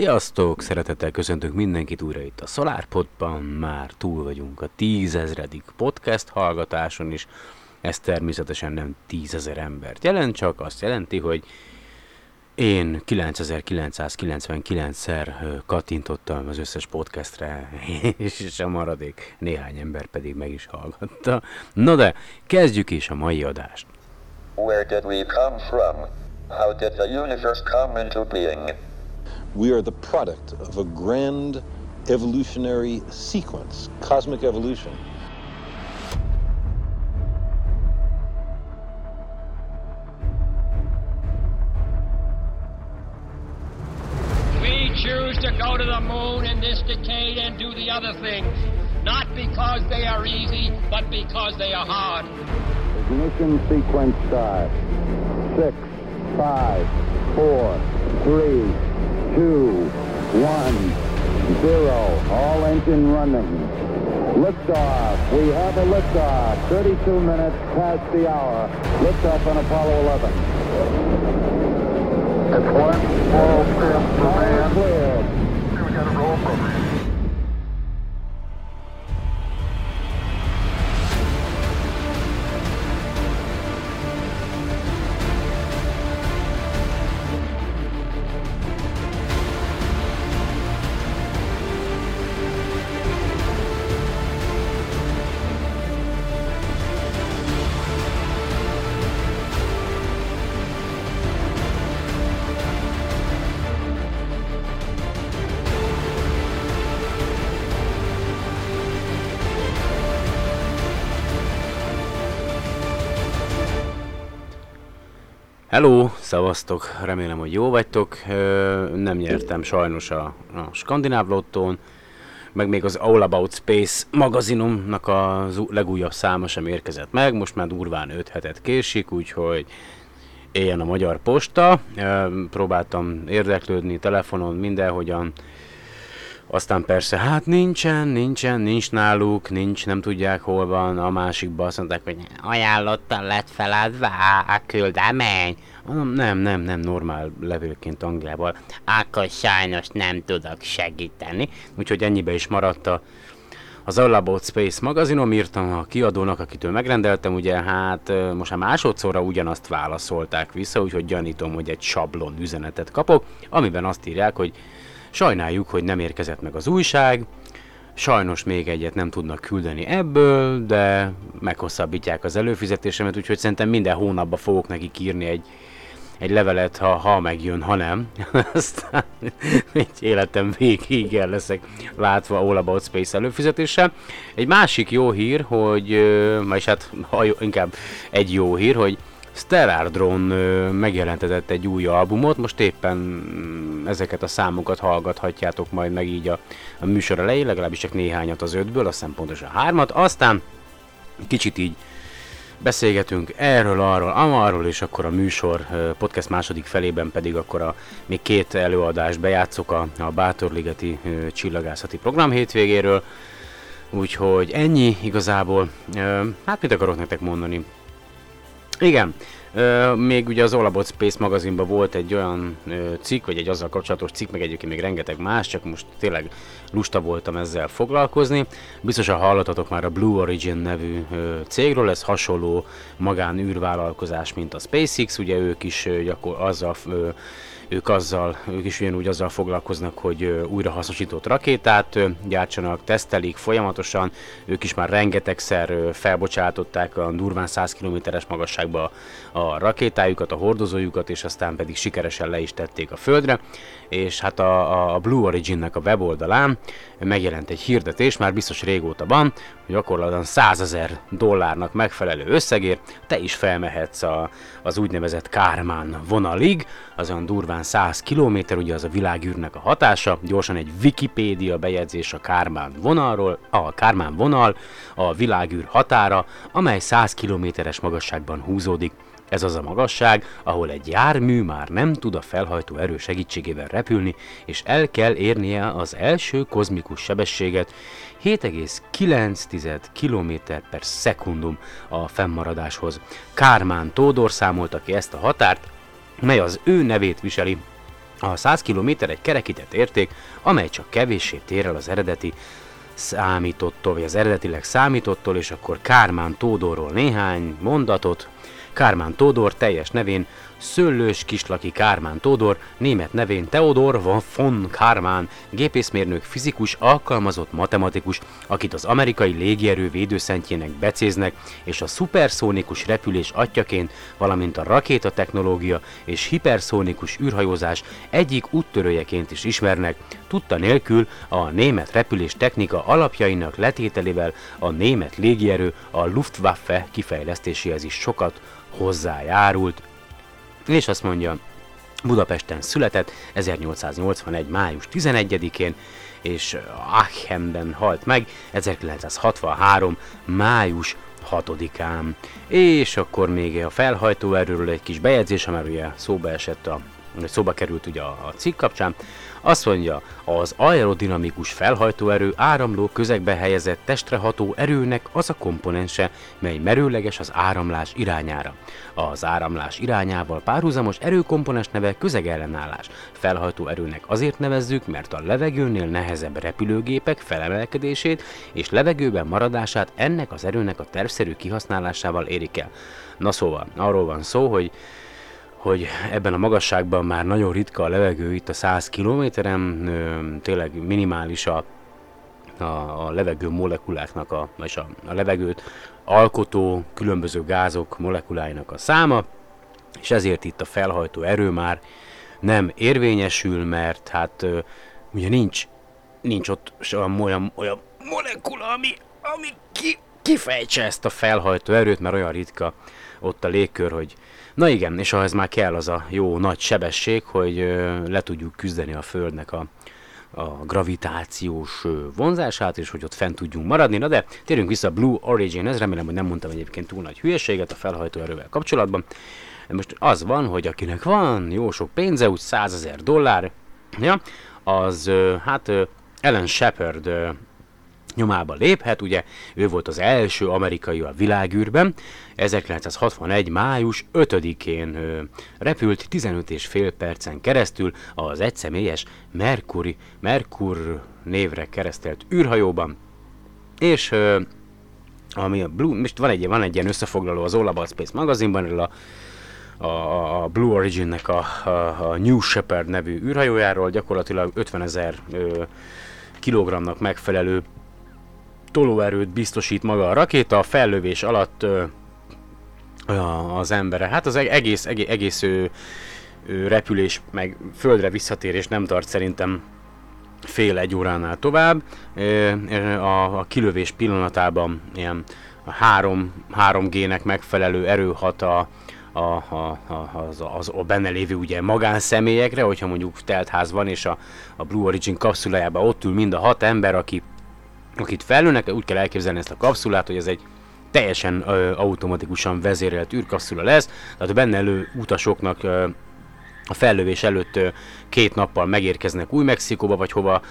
Sziasztok! Szeretettel köszöntök mindenkit újra itt a SolarPodban. Már túl vagyunk a tízezredik podcast hallgatáson is. Ez természetesen nem tízezer embert jelent, csak azt jelenti, hogy én 9999-szer kattintottam az összes podcastre, és a maradék néhány ember pedig meg is hallgatta. No de, kezdjük is a mai adást. Where did we come from? How did the universe come into being? We are the product of a grand evolutionary sequence, cosmic evolution. We choose to go to the moon in this decade and do the other things, not because they are easy, but because they are hard. Ignition sequence start. Six, five, four, three, two, one, zero. All engine running. Liftoff. We have a liftoff. 32 minutes past the hour. Liftoff on Apollo 11. It's one small step for man. Clear. We got a roll program. Hello, szavaztok, remélem, hogy jó vagytok. Nem nyertem sajnos a, a Skandináv lottón, meg még az All About Space magazinomnak a legújabb száma sem érkezett meg, most már durván 5 hetet késik, úgyhogy éljen a Magyar Posta. Próbáltam érdeklődni telefonon mindenhogyan, aztán persze, hát nincsen, nincsen, nincs náluk, nincs, nem tudják hol van, a másikban azt mondták, hogy ajánlottan lett feladva, a küldemény. Mondom, nem, nem, nem, normál levőként Angliából. Akkor sajnos nem tudok segíteni. Úgyhogy ennyibe is maradt a, az All About Space magazinom, írtam a kiadónak, akitől megrendeltem, ugye hát most már másodszorra ugyanazt válaszolták vissza, úgyhogy gyanítom, hogy egy sablon üzenetet kapok, amiben azt írják, hogy Sajnáljuk, hogy nem érkezett meg az újság, sajnos még egyet nem tudnak küldeni ebből, de meghosszabbítják az előfizetésemet, úgyhogy szerintem minden hónapban fogok nekik írni egy, egy levelet, ha, ha megjön, ha nem. Aztán egy életem végig el leszek látva All About Space előfizetéssel. Egy másik jó hír, hogy, vagyis hát inkább egy jó hír, hogy Stellar Drone megjelentetett egy új albumot, most éppen mm, ezeket a számokat hallgathatjátok majd meg így a, a műsor elején, legalábbis csak néhányat az ötből, azt hiszem pontosan hármat, aztán kicsit így beszélgetünk erről, arról, amarról, és akkor a műsor podcast második felében pedig akkor a még két előadást bejátszok a, a Bátorligeti csillagászati program hétvégéről, úgyhogy ennyi igazából, hát mit akarok nektek mondani, igen, még ugye az All Space magazinban volt egy olyan cikk, vagy egy azzal kapcsolatos cikk, meg egyébként még rengeteg más, csak most tényleg lusta voltam ezzel foglalkozni. Biztosan hallottatok már a Blue Origin nevű cégről, ez hasonló magánűrvállalkozás, mint a SpaceX, ugye ők is uh, gyakor- azzal ők azzal, ők is ugyanúgy azzal foglalkoznak, hogy újrahasznosított rakétát gyártsanak, tesztelik folyamatosan, ők is már rengetegszer felbocsátották a durván 100 km-es magasságba a rakétájukat, a hordozójukat, és aztán pedig sikeresen le is tették a földre, és hát a, a Blue Origin-nek a weboldalán megjelent egy hirdetés, már biztos régóta van, hogy gyakorlatilag 100 ezer dollárnak megfelelő összegért te is felmehetsz a, az úgynevezett Kármán vonalig, az olyan durván 100 km, ugye az a világűrnek a hatása, gyorsan egy Wikipédia bejegyzés a Kármán vonalról, a Kármán vonal, a világűr határa, amely 100 kilométeres magasságban húzódik. Ez az a magasság, ahol egy jármű már nem tud a felhajtó erő segítségével repülni, és el kell érnie az első kozmikus sebességet, 7,9 km per szekundum a fennmaradáshoz. Kármán Tódor számolta ki ezt a határt, mely az ő nevét viseli, A 100 km egy kerekített érték, amely csak kevéssé tér el az eredeti számítottól, vagy az eredetileg számítottól, és akkor Kármán Tódorról néhány mondatot. Kármán Tódor teljes nevén Szőlős Kislaki Kármán Tódor, német nevén Theodor von Kármán, gépészmérnök, fizikus, alkalmazott matematikus, akit az amerikai légierő védőszentjének becéznek, és a szuperszónikus repülés atyaként, valamint a rakétatechnológia és hiperszónikus űrhajózás egyik úttörőjeként is ismernek, tudta nélkül a német repülés technika alapjainak letételével a német légierő a Luftwaffe kifejlesztéséhez is sokat hozzájárult és azt mondja, Budapesten született 1881. május 11-én, és Aachenben halt meg 1963. május 6-án. És akkor még a felhajtóerőről egy kis bejegyzés, amely ugye szóba esett a szóba került ugye a, a cikk kapcsán, azt mondja, az aerodinamikus felhajtóerő áramló közegbe helyezett testreható erőnek az a komponense, mely merőleges az áramlás irányára. Az áramlás irányával párhuzamos erőkomponens neve közegellenállás. Felhajtó erőnek azért nevezzük, mert a levegőnél nehezebb repülőgépek felemelkedését és levegőben maradását ennek az erőnek a tervszerű kihasználásával érik el. Na szóval, arról van szó, hogy hogy ebben a magasságban már nagyon ritka a levegő, itt a 100 kilométeren, tényleg minimális a, a, a levegő molekuláknak, a, és a, a levegőt alkotó különböző gázok molekuláinak a száma, és ezért itt a felhajtó erő már nem érvényesül, mert hát ugye nincs, nincs ott olyan, olyan, olyan molekula, ami, ami ki, kifejtse ezt a felhajtó erőt, mert olyan ritka ott a légkör, hogy Na igen, és ahhoz már kell az a jó nagy sebesség, hogy le tudjuk küzdeni a Földnek a, a gravitációs vonzását, és hogy ott fent tudjunk maradni. Na de térjünk vissza Blue Origin, ez remélem, hogy nem mondtam egyébként túl nagy hülyeséget a felhajtó erővel kapcsolatban. Most az van, hogy akinek van jó sok pénze, úgy 100 ezer dollár, ja, az hát Ellen Shepard nyomába léphet, ugye ő volt az első amerikai a világűrben, 1961. május 5-én repült 15 és fél percen keresztül az egyszemélyes Mercury, Merkur névre keresztelt űrhajóban, és ami a Blue, most van egy, van egy ilyen összefoglaló az All About Space magazinban, a, a, a Blue Origin-nek a, a, a New Shepard nevű űrhajójáról, gyakorlatilag 50 ezer kilogramnak megfelelő tolóerőt biztosít maga a rakéta, a fellövés alatt ö, az embere. Hát az egész, egész, egész ő, ő repülés, meg földre visszatérés nem tart szerintem fél egy óránál tovább. A, a kilövés pillanatában ilyen a 3, 3G-nek megfelelő erő hat a, a, a, a, az, az, a benne lévő ugye magánszemélyekre, hogyha mondjuk teltház van, és a, a Blue Origin kapszulájában ott ül mind a hat ember, aki akit felülnek, úgy kell elképzelni ezt a kapszulát, hogy ez egy teljesen ö, automatikusan vezérelt űrkapszula lesz, tehát a benne elő utasoknak ö, a fellövés előtt ö, két nappal megérkeznek Új-Mexikóba, vagy hova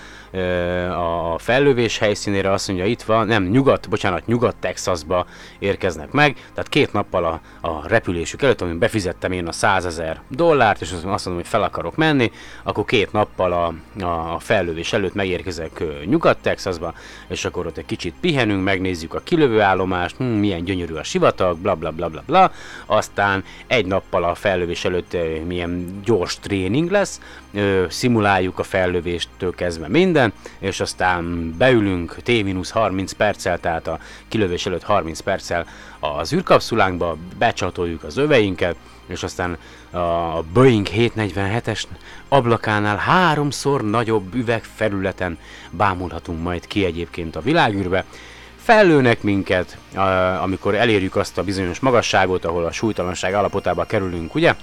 a fellövés helyszínére, azt mondja, itt van, nem, nyugat, bocsánat, nyugat-Texasba érkeznek meg, tehát két nappal a, a repülésük előtt, amin befizettem én a 100 ezer dollárt, és azt mondom, hogy fel akarok menni, akkor két nappal a, a fellövés előtt megérkezek nyugat-Texasba, és akkor ott egy kicsit pihenünk, megnézzük a kilövőállomást, hm, milyen gyönyörű a sivatag, bla bla bla bla bla, aztán egy nappal a fellövés előtt milyen gyors tréning lesz, ö, szimuláljuk a fellövéstől kezdve minden, és aztán beülünk T-30 perccel, tehát a kilövés előtt 30 perccel az űrkapszulánkba, becsatoljuk az öveinket, és aztán a Boeing 747-es ablakánál háromszor nagyobb üvegfelületen bámulhatunk majd ki egyébként a világűrbe. Fellőnek minket, amikor elérjük azt a bizonyos magasságot, ahol a súlytalanság állapotába kerülünk, ugye?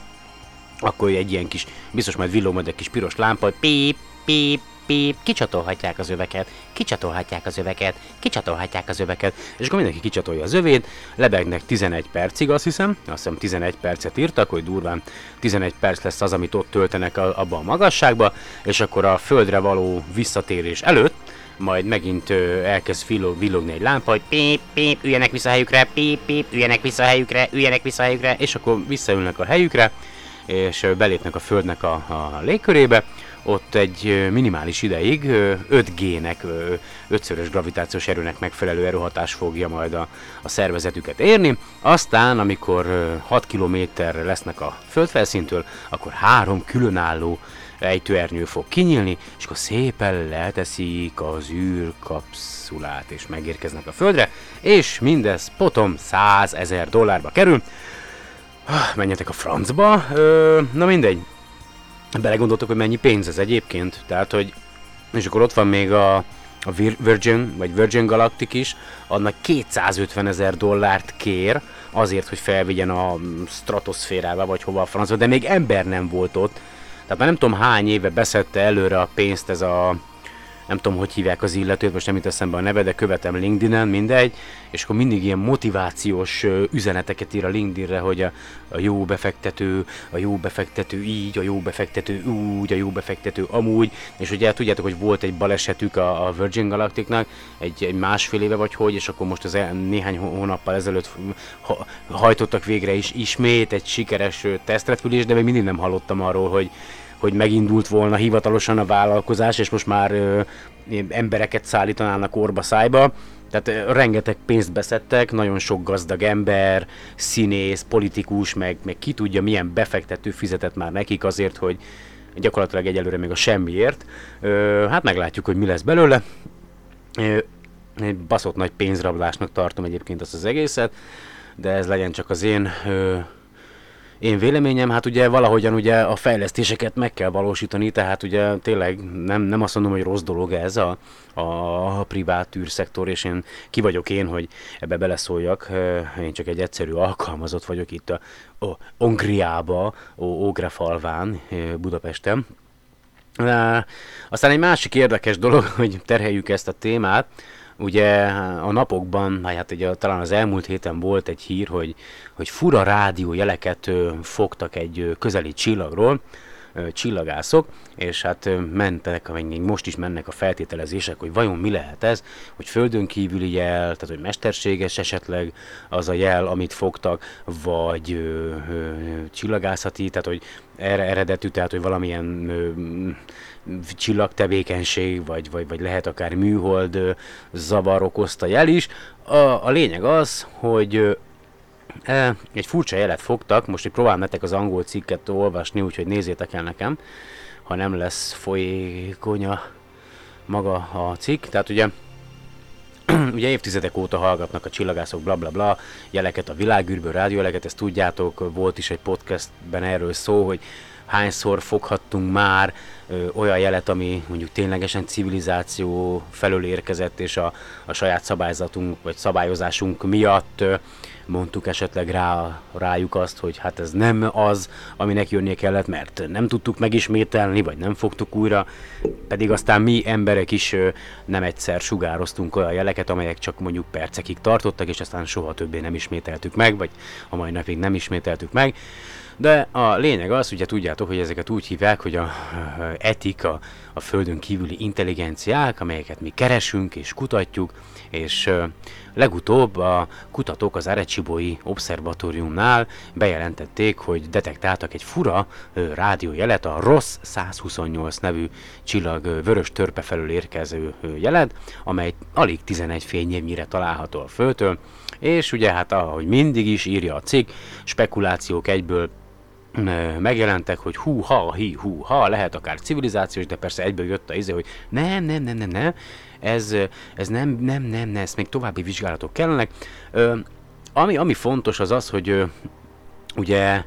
Akkor egy ilyen kis, biztos majd villog majd egy kis piros lámpa, hogy píp, píp, píp, kicsatolhatják az öveket, kicsatolhatják az öveket, kicsatolhatják az öveket, és akkor mindenki kicsatolja az övét, lebegnek 11 percig, azt hiszem, azt hiszem 11 percet írtak, hogy durván 11 perc lesz az, amit ott töltenek a, abba a magasságba, és akkor a földre való visszatérés előtt, majd megint ö, elkezd villog, villogni egy lámpa, hogy pép, pép, üljenek vissza a helyükre, pép, pép, üljenek vissza a helyükre, üljenek vissza a helyükre, és akkor visszaülnek a helyükre, és belépnek a Földnek a, a légkörébe, ott egy minimális ideig ö, 5G-nek, ö, ötszörös gravitációs erőnek megfelelő erőhatás fogja majd a, a szervezetüket érni. Aztán, amikor ö, 6 kilométerre lesznek a földfelszíntől, akkor három különálló ejtőernyő fog kinyílni, és akkor szépen leteszik az űrkapszulát, és megérkeznek a Földre, és mindez potom 100 ezer dollárba kerül. Ah, Menjetek a francba, Ö, na mindegy. Belegondoltok, hogy mennyi pénz ez egyébként, tehát, hogy és akkor ott van még a, a Vir- Virgin, vagy Virgin Galactic is, annak 250 ezer dollárt kér, azért, hogy felvigyen a mm, stratoszférába, vagy hova a francba, de még ember nem volt ott. Tehát már nem tudom hány éve beszedte előre a pénzt ez a nem tudom, hogy hívják az illetőt, most nem jut eszembe a neve, de követem LinkedIn-en, mindegy, és akkor mindig ilyen motivációs üzeneteket ír a LinkedInre, hogy a, a jó befektető, a jó befektető így, a jó befektető úgy, a jó befektető amúgy, és ugye tudjátok, hogy volt egy balesetük a, a Virgin Galacticnak, egy, egy másfél éve vagy hogy, és akkor most az el, néhány hó- hónappal ezelőtt ha, hajtottak végre is ismét egy sikeres tesztrepülés, de még mindig nem hallottam arról, hogy hogy megindult volna hivatalosan a vállalkozás, és most már ö, embereket szállítanának orba szájba. Tehát rengeteg pénzt beszedtek, nagyon sok gazdag ember, színész, politikus, meg, meg ki tudja milyen befektető fizetett már nekik azért, hogy gyakorlatilag egyelőre még a semmiért. Ö, hát meglátjuk, hogy mi lesz belőle. Ö, baszott nagy pénzrablásnak tartom egyébként azt az egészet, de ez legyen csak az én ö, én véleményem, hát ugye valahogyan ugye a fejlesztéseket meg kell valósítani, tehát ugye tényleg nem, nem azt mondom, hogy rossz dolog ez a, a privát űrszektor, és én ki vagyok én, hogy ebbe beleszóljak. Én csak egy egyszerű alkalmazott vagyok itt a, a Ongriába, Ógrefalván, Budapesten. Aztán egy másik érdekes dolog, hogy terheljük ezt a témát, ugye a napokban, hát ugye talán az elmúlt héten volt egy hír, hogy, hogy fura rádió jeleket fogtak egy közeli csillagról, csillagászok, és hát mentek, még most is mennek a feltételezések, hogy vajon mi lehet ez, hogy földön kívüli jel, tehát hogy mesterséges esetleg az a jel, amit fogtak, vagy ö, ö, csillagászati, tehát hogy erre eredetű, tehát hogy valamilyen ö, csillagtevékenység, vagy, vagy, vagy lehet akár műhold zavar okozta jel is. A, a lényeg az, hogy E, egy furcsa jelet fogtak, most így próbálom nektek az angol cikket olvasni, úgyhogy nézzétek el nekem, ha nem lesz folyékony a maga a cikk. Tehát ugye ugye évtizedek óta hallgatnak a csillagászok bla bla bla jeleket a világűrből, rádiójeleket, ezt tudjátok, volt is egy podcastben erről szó, hogy hányszor foghattunk már ö, olyan jelet, ami mondjuk ténylegesen civilizáció felől érkezett, és a, a saját szabályzatunk vagy szabályozásunk miatt mondtuk esetleg rá, rájuk azt, hogy hát ez nem az, aminek jönnie kellett, mert nem tudtuk megismételni, vagy nem fogtuk újra, pedig aztán mi emberek is nem egyszer sugároztunk olyan jeleket, amelyek csak mondjuk percekig tartottak, és aztán soha többé nem ismételtük meg, vagy a mai napig nem ismételtük meg. De a lényeg az, ugye tudjátok, hogy ezeket úgy hívják, hogy a ö, etika, a földön kívüli intelligenciák, amelyeket mi keresünk és kutatjuk, és ö, legutóbb a kutatók az Arecsibói Obszervatóriumnál bejelentették, hogy detektáltak egy fura ö, rádiójelet, a ROSS 128 nevű csillag vörös törpe felől érkező jelet, amely alig 11 fényévnyire található a Földtől, és ugye hát ahogy mindig is írja a cikk, spekulációk egyből megjelentek, hogy hú, ha, hi, hú, ha, lehet akár civilizációs, de persze egyből jött a izé, hogy nem, nem, nem, nem, nem, ez, ez nem, nem, nem, nem, ezt még további vizsgálatok kellenek. Ö, ami, ami fontos az az, hogy ö, ugye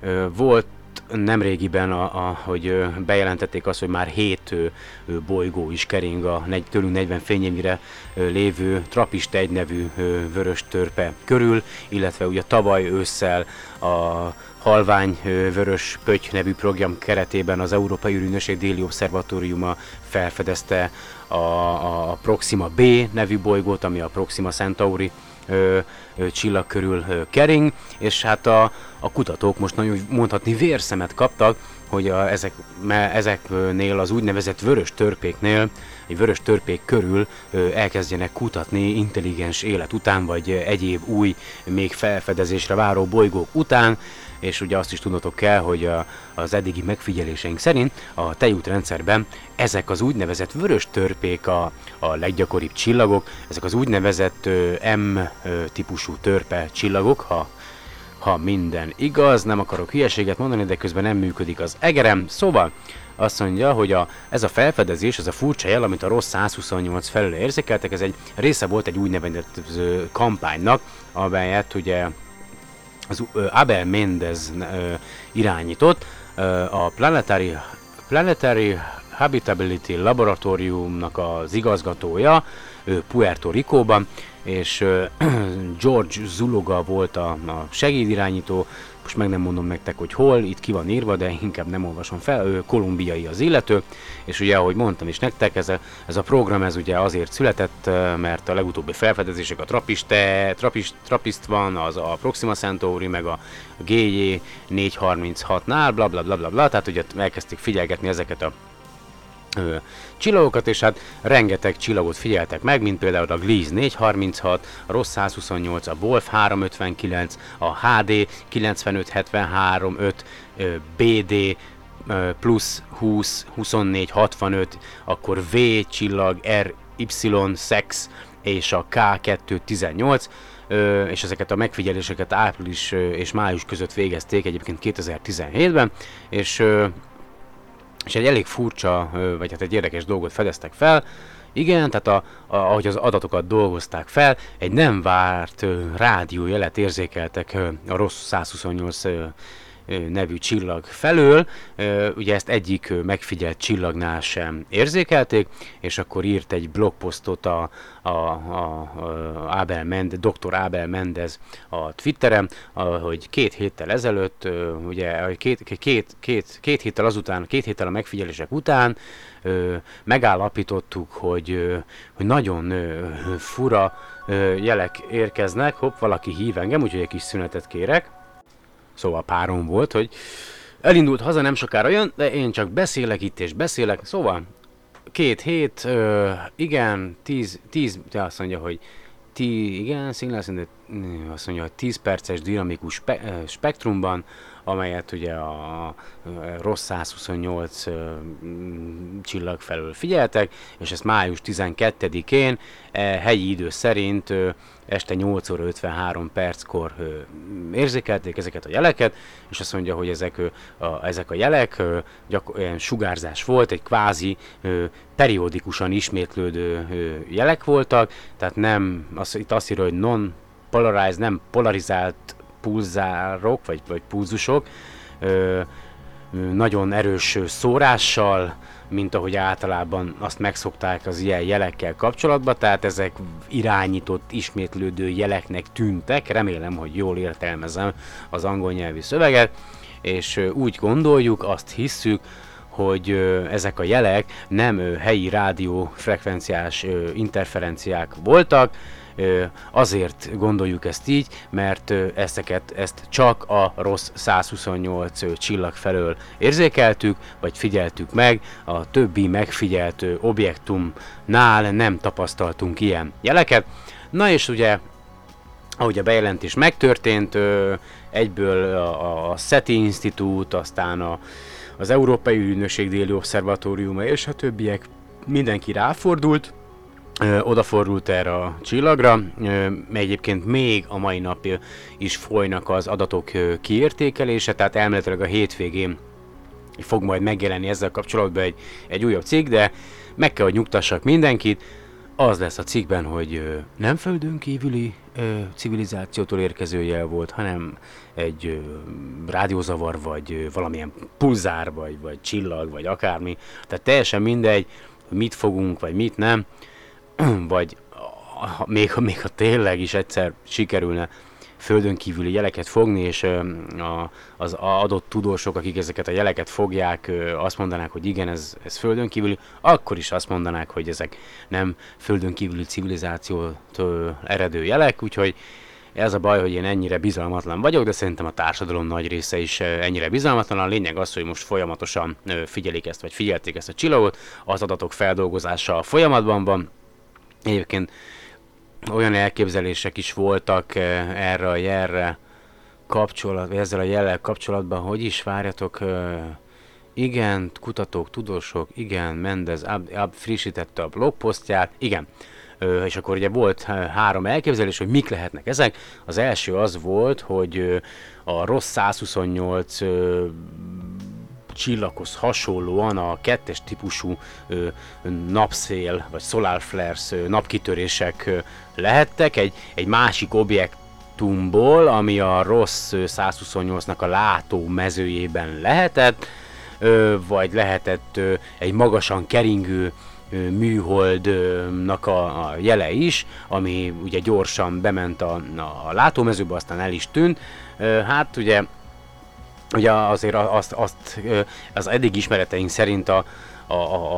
ö, volt nemrégiben, a, a, hogy bejelentették azt, hogy már hét ö, ö, bolygó is kering a negy, tőlünk 40 fényévnyire ö, lévő Trappist egy nevű ö, vörös törpe körül, illetve ugye tavaly ősszel a Halvány Vörös Pötty nevű program keretében az Európai űrügynökség déli obszervatóriuma felfedezte a, a Proxima B nevű bolygót, ami a Proxima Centauri ö, ö, csillag körül ö, kering, és hát a, a kutatók most nagyon mondhatni vérszemet kaptak, hogy a, ezek, me, ezeknél az úgynevezett vörös törpéknél, egy vörös törpék körül ö, elkezdjenek kutatni intelligens élet után, vagy egyéb új, még felfedezésre váró bolygók után. És ugye azt is tudnotok kell, hogy a, az eddigi megfigyeléseink szerint a tejútrendszerben ezek az úgynevezett vörös törpék a, a leggyakoribb csillagok, ezek az úgynevezett ö, M ö, típusú törpe csillagok, ha ha minden igaz, nem akarok hülyeséget mondani, de közben nem működik az egerem. Szóval azt mondja, hogy a, ez a felfedezés, ez a furcsa jel, amit a rossz 128 felől érzékeltek, ez egy része volt egy úgynevezett kampánynak, amelyet ugye az Abel Mendez irányított, a Planetary, Planetary Habitability Laboratóriumnak az igazgatója ö, Puerto Ricóban, és George Zuloga volt a segédirányító, most meg nem mondom nektek, hogy hol, itt ki van írva, de inkább nem olvasom fel, ő kolumbiai az illető, és ugye ahogy mondtam is nektek, ez a, ez a program ez ugye azért született, mert a legutóbbi felfedezések a Trapiste, Trapist, Trappist van, az a Proxima Centauri, meg a GJ 436-nál, bla bla bla bla bla, tehát ugye elkezdték figyelgetni ezeket a csillagokat, és hát rengeteg csillagot figyeltek meg, mint például a Gliese 436, a Ross 128, a Wolf 359, a HD 9573, 5, ö, BD plusz 20, 24, 65, akkor V csillag, RY, Sex és a K218, ö, és ezeket a megfigyeléseket április és május között végezték egyébként 2017-ben, és és egy elég furcsa, vagy hát egy érdekes dolgot fedeztek fel. Igen, tehát a, a, ahogy az adatokat dolgozták fel, egy nem várt ö, rádiójelet érzékeltek a rossz 128 ö, ö, nevű csillag felől. Ugye ezt egyik megfigyelt csillagnál sem érzékelték, és akkor írt egy blogposztot a, a, a, a Abel Mendez, dr. Abel Mendez a Twitteren, hogy két héttel ezelőtt, ugye két, két, két, két héttel azután, két héttel a megfigyelések után megállapítottuk, hogy, hogy nagyon fura jelek érkeznek. Hopp, valaki hív engem, úgyhogy egy kis szünetet kérek. Szóval párom volt, hogy elindult haza, nem sokára jön, de én csak beszélek itt és beszélek. Szóval két hét, ö, igen, tíz, tíz, de azt mondja, hogy ti, igen, mondja, azt mondja, hogy 10 perces dinamikus spe, ö, spektrumban, amelyet ugye a, rossz 128 ö, mm, csillag felől figyeltek, és ezt május 12-én e, helyi idő szerint este 8 óra 53 perckor érzékelték ezeket a jeleket, és azt mondja, hogy ezek, a, ezek a jelek gyakor- olyan sugárzás volt, egy kvázi periódikusan ismétlődő jelek voltak, tehát nem, az, itt azt írja, hogy non polarized, nem polarizált pulzárok, vagy, vagy pulzusok, ö, nagyon erős szórással, mint ahogy általában azt megszokták az ilyen jelekkel kapcsolatban, tehát ezek irányított, ismétlődő jeleknek tűntek, remélem, hogy jól értelmezem az angol nyelvű szöveget, és úgy gondoljuk, azt hisszük, hogy ezek a jelek nem helyi rádiófrekvenciás ö, interferenciák voltak, azért gondoljuk ezt így, mert ezeket, ezt csak a rossz 128 ö, csillag felől érzékeltük, vagy figyeltük meg, a többi megfigyelt objektumnál nem tapasztaltunk ilyen jeleket. Na és ugye ahogy a bejelentés megtörtént, egyből a, SETI Institute, aztán a, az Európai Ügynökség déli obszervatóriuma és a többiek mindenki ráfordult, odafordult erre a csillagra, egyébként még a mai nap ö, is folynak az adatok kiértékelése, tehát elméletileg a hétvégén fog majd megjelenni ezzel kapcsolatban egy, egy újabb cikk, de meg kell, hogy nyugtassak mindenkit, az lesz a cikkben, hogy nem földön kívüli civilizációtól érkező jel volt, hanem egy rádiózavar, vagy valamilyen pulzár, vagy, vagy csillag, vagy akármi. Tehát teljesen mindegy, mit fogunk, vagy mit nem, vagy még, ha, még ha tényleg is egyszer sikerülne földön kívüli jeleket fogni, és az adott tudósok, akik ezeket a jeleket fogják, azt mondanák, hogy igen, ez, ez földön kívüli, akkor is azt mondanák, hogy ezek nem földön kívüli civilizációtól eredő jelek, úgyhogy ez a baj, hogy én ennyire bizalmatlan vagyok, de szerintem a társadalom nagy része is ennyire bizalmatlan. A lényeg az, hogy most folyamatosan figyelik ezt, vagy figyelték ezt a csillagot, az adatok feldolgozása folyamatban van. Egyébként olyan elképzelések is voltak eh, erre a jelre, kapcsolat, vagy ezzel a jellel kapcsolatban, hogy is várjatok, ö, igen, kutatók, tudósok, igen, Mendez ab, ab, frissítette a blogposztját, igen. És akkor ugye volt ö, három elképzelés, hogy mik lehetnek ezek. Az első az volt, hogy a rossz 128 ö, csillaghoz hasonlóan a kettes típusú ö, napszél vagy solar flares ö, napkitörések ö, lehettek egy, egy másik objektumból, ami a rossz ö, 128-nak a látó mezőjében lehetett, ö, vagy lehetett ö, egy magasan keringő műholdnak a, a jele is, ami ugye gyorsan bement a, a látómezőbe, aztán el is tűnt. Hát ugye ugye azért azt, azt az eddig ismereteink szerint a, a,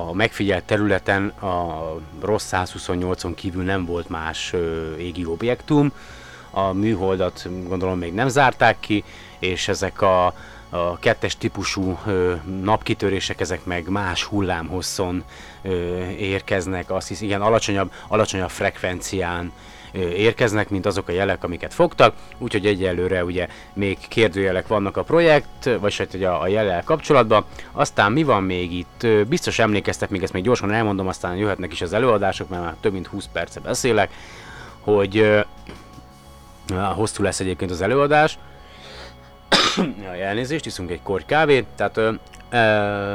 a megfigyelt területen a rossz 128-on kívül nem volt más égi objektum, a műholdat gondolom még nem zárták ki, és ezek a, a kettes típusú ö, napkitörések, ezek meg más hullámhosszon érkeznek, azt hisz, igen, alacsonyabb, alacsonyabb frekvencián érkeznek, mint azok a jelek, amiket fogtak, úgyhogy egyelőre ugye még kérdőjelek vannak a projekt, vagy hát ugye a, a jellel kapcsolatban. Aztán mi van még itt? Biztos emlékeztek, még ezt még gyorsan elmondom, aztán jöhetnek is az előadások, mert már több mint 20 perce beszélek, hogy hosszú lesz egyébként az előadás. Jaj, elnézést, iszunk egy korty kávét, tehát ö, ö,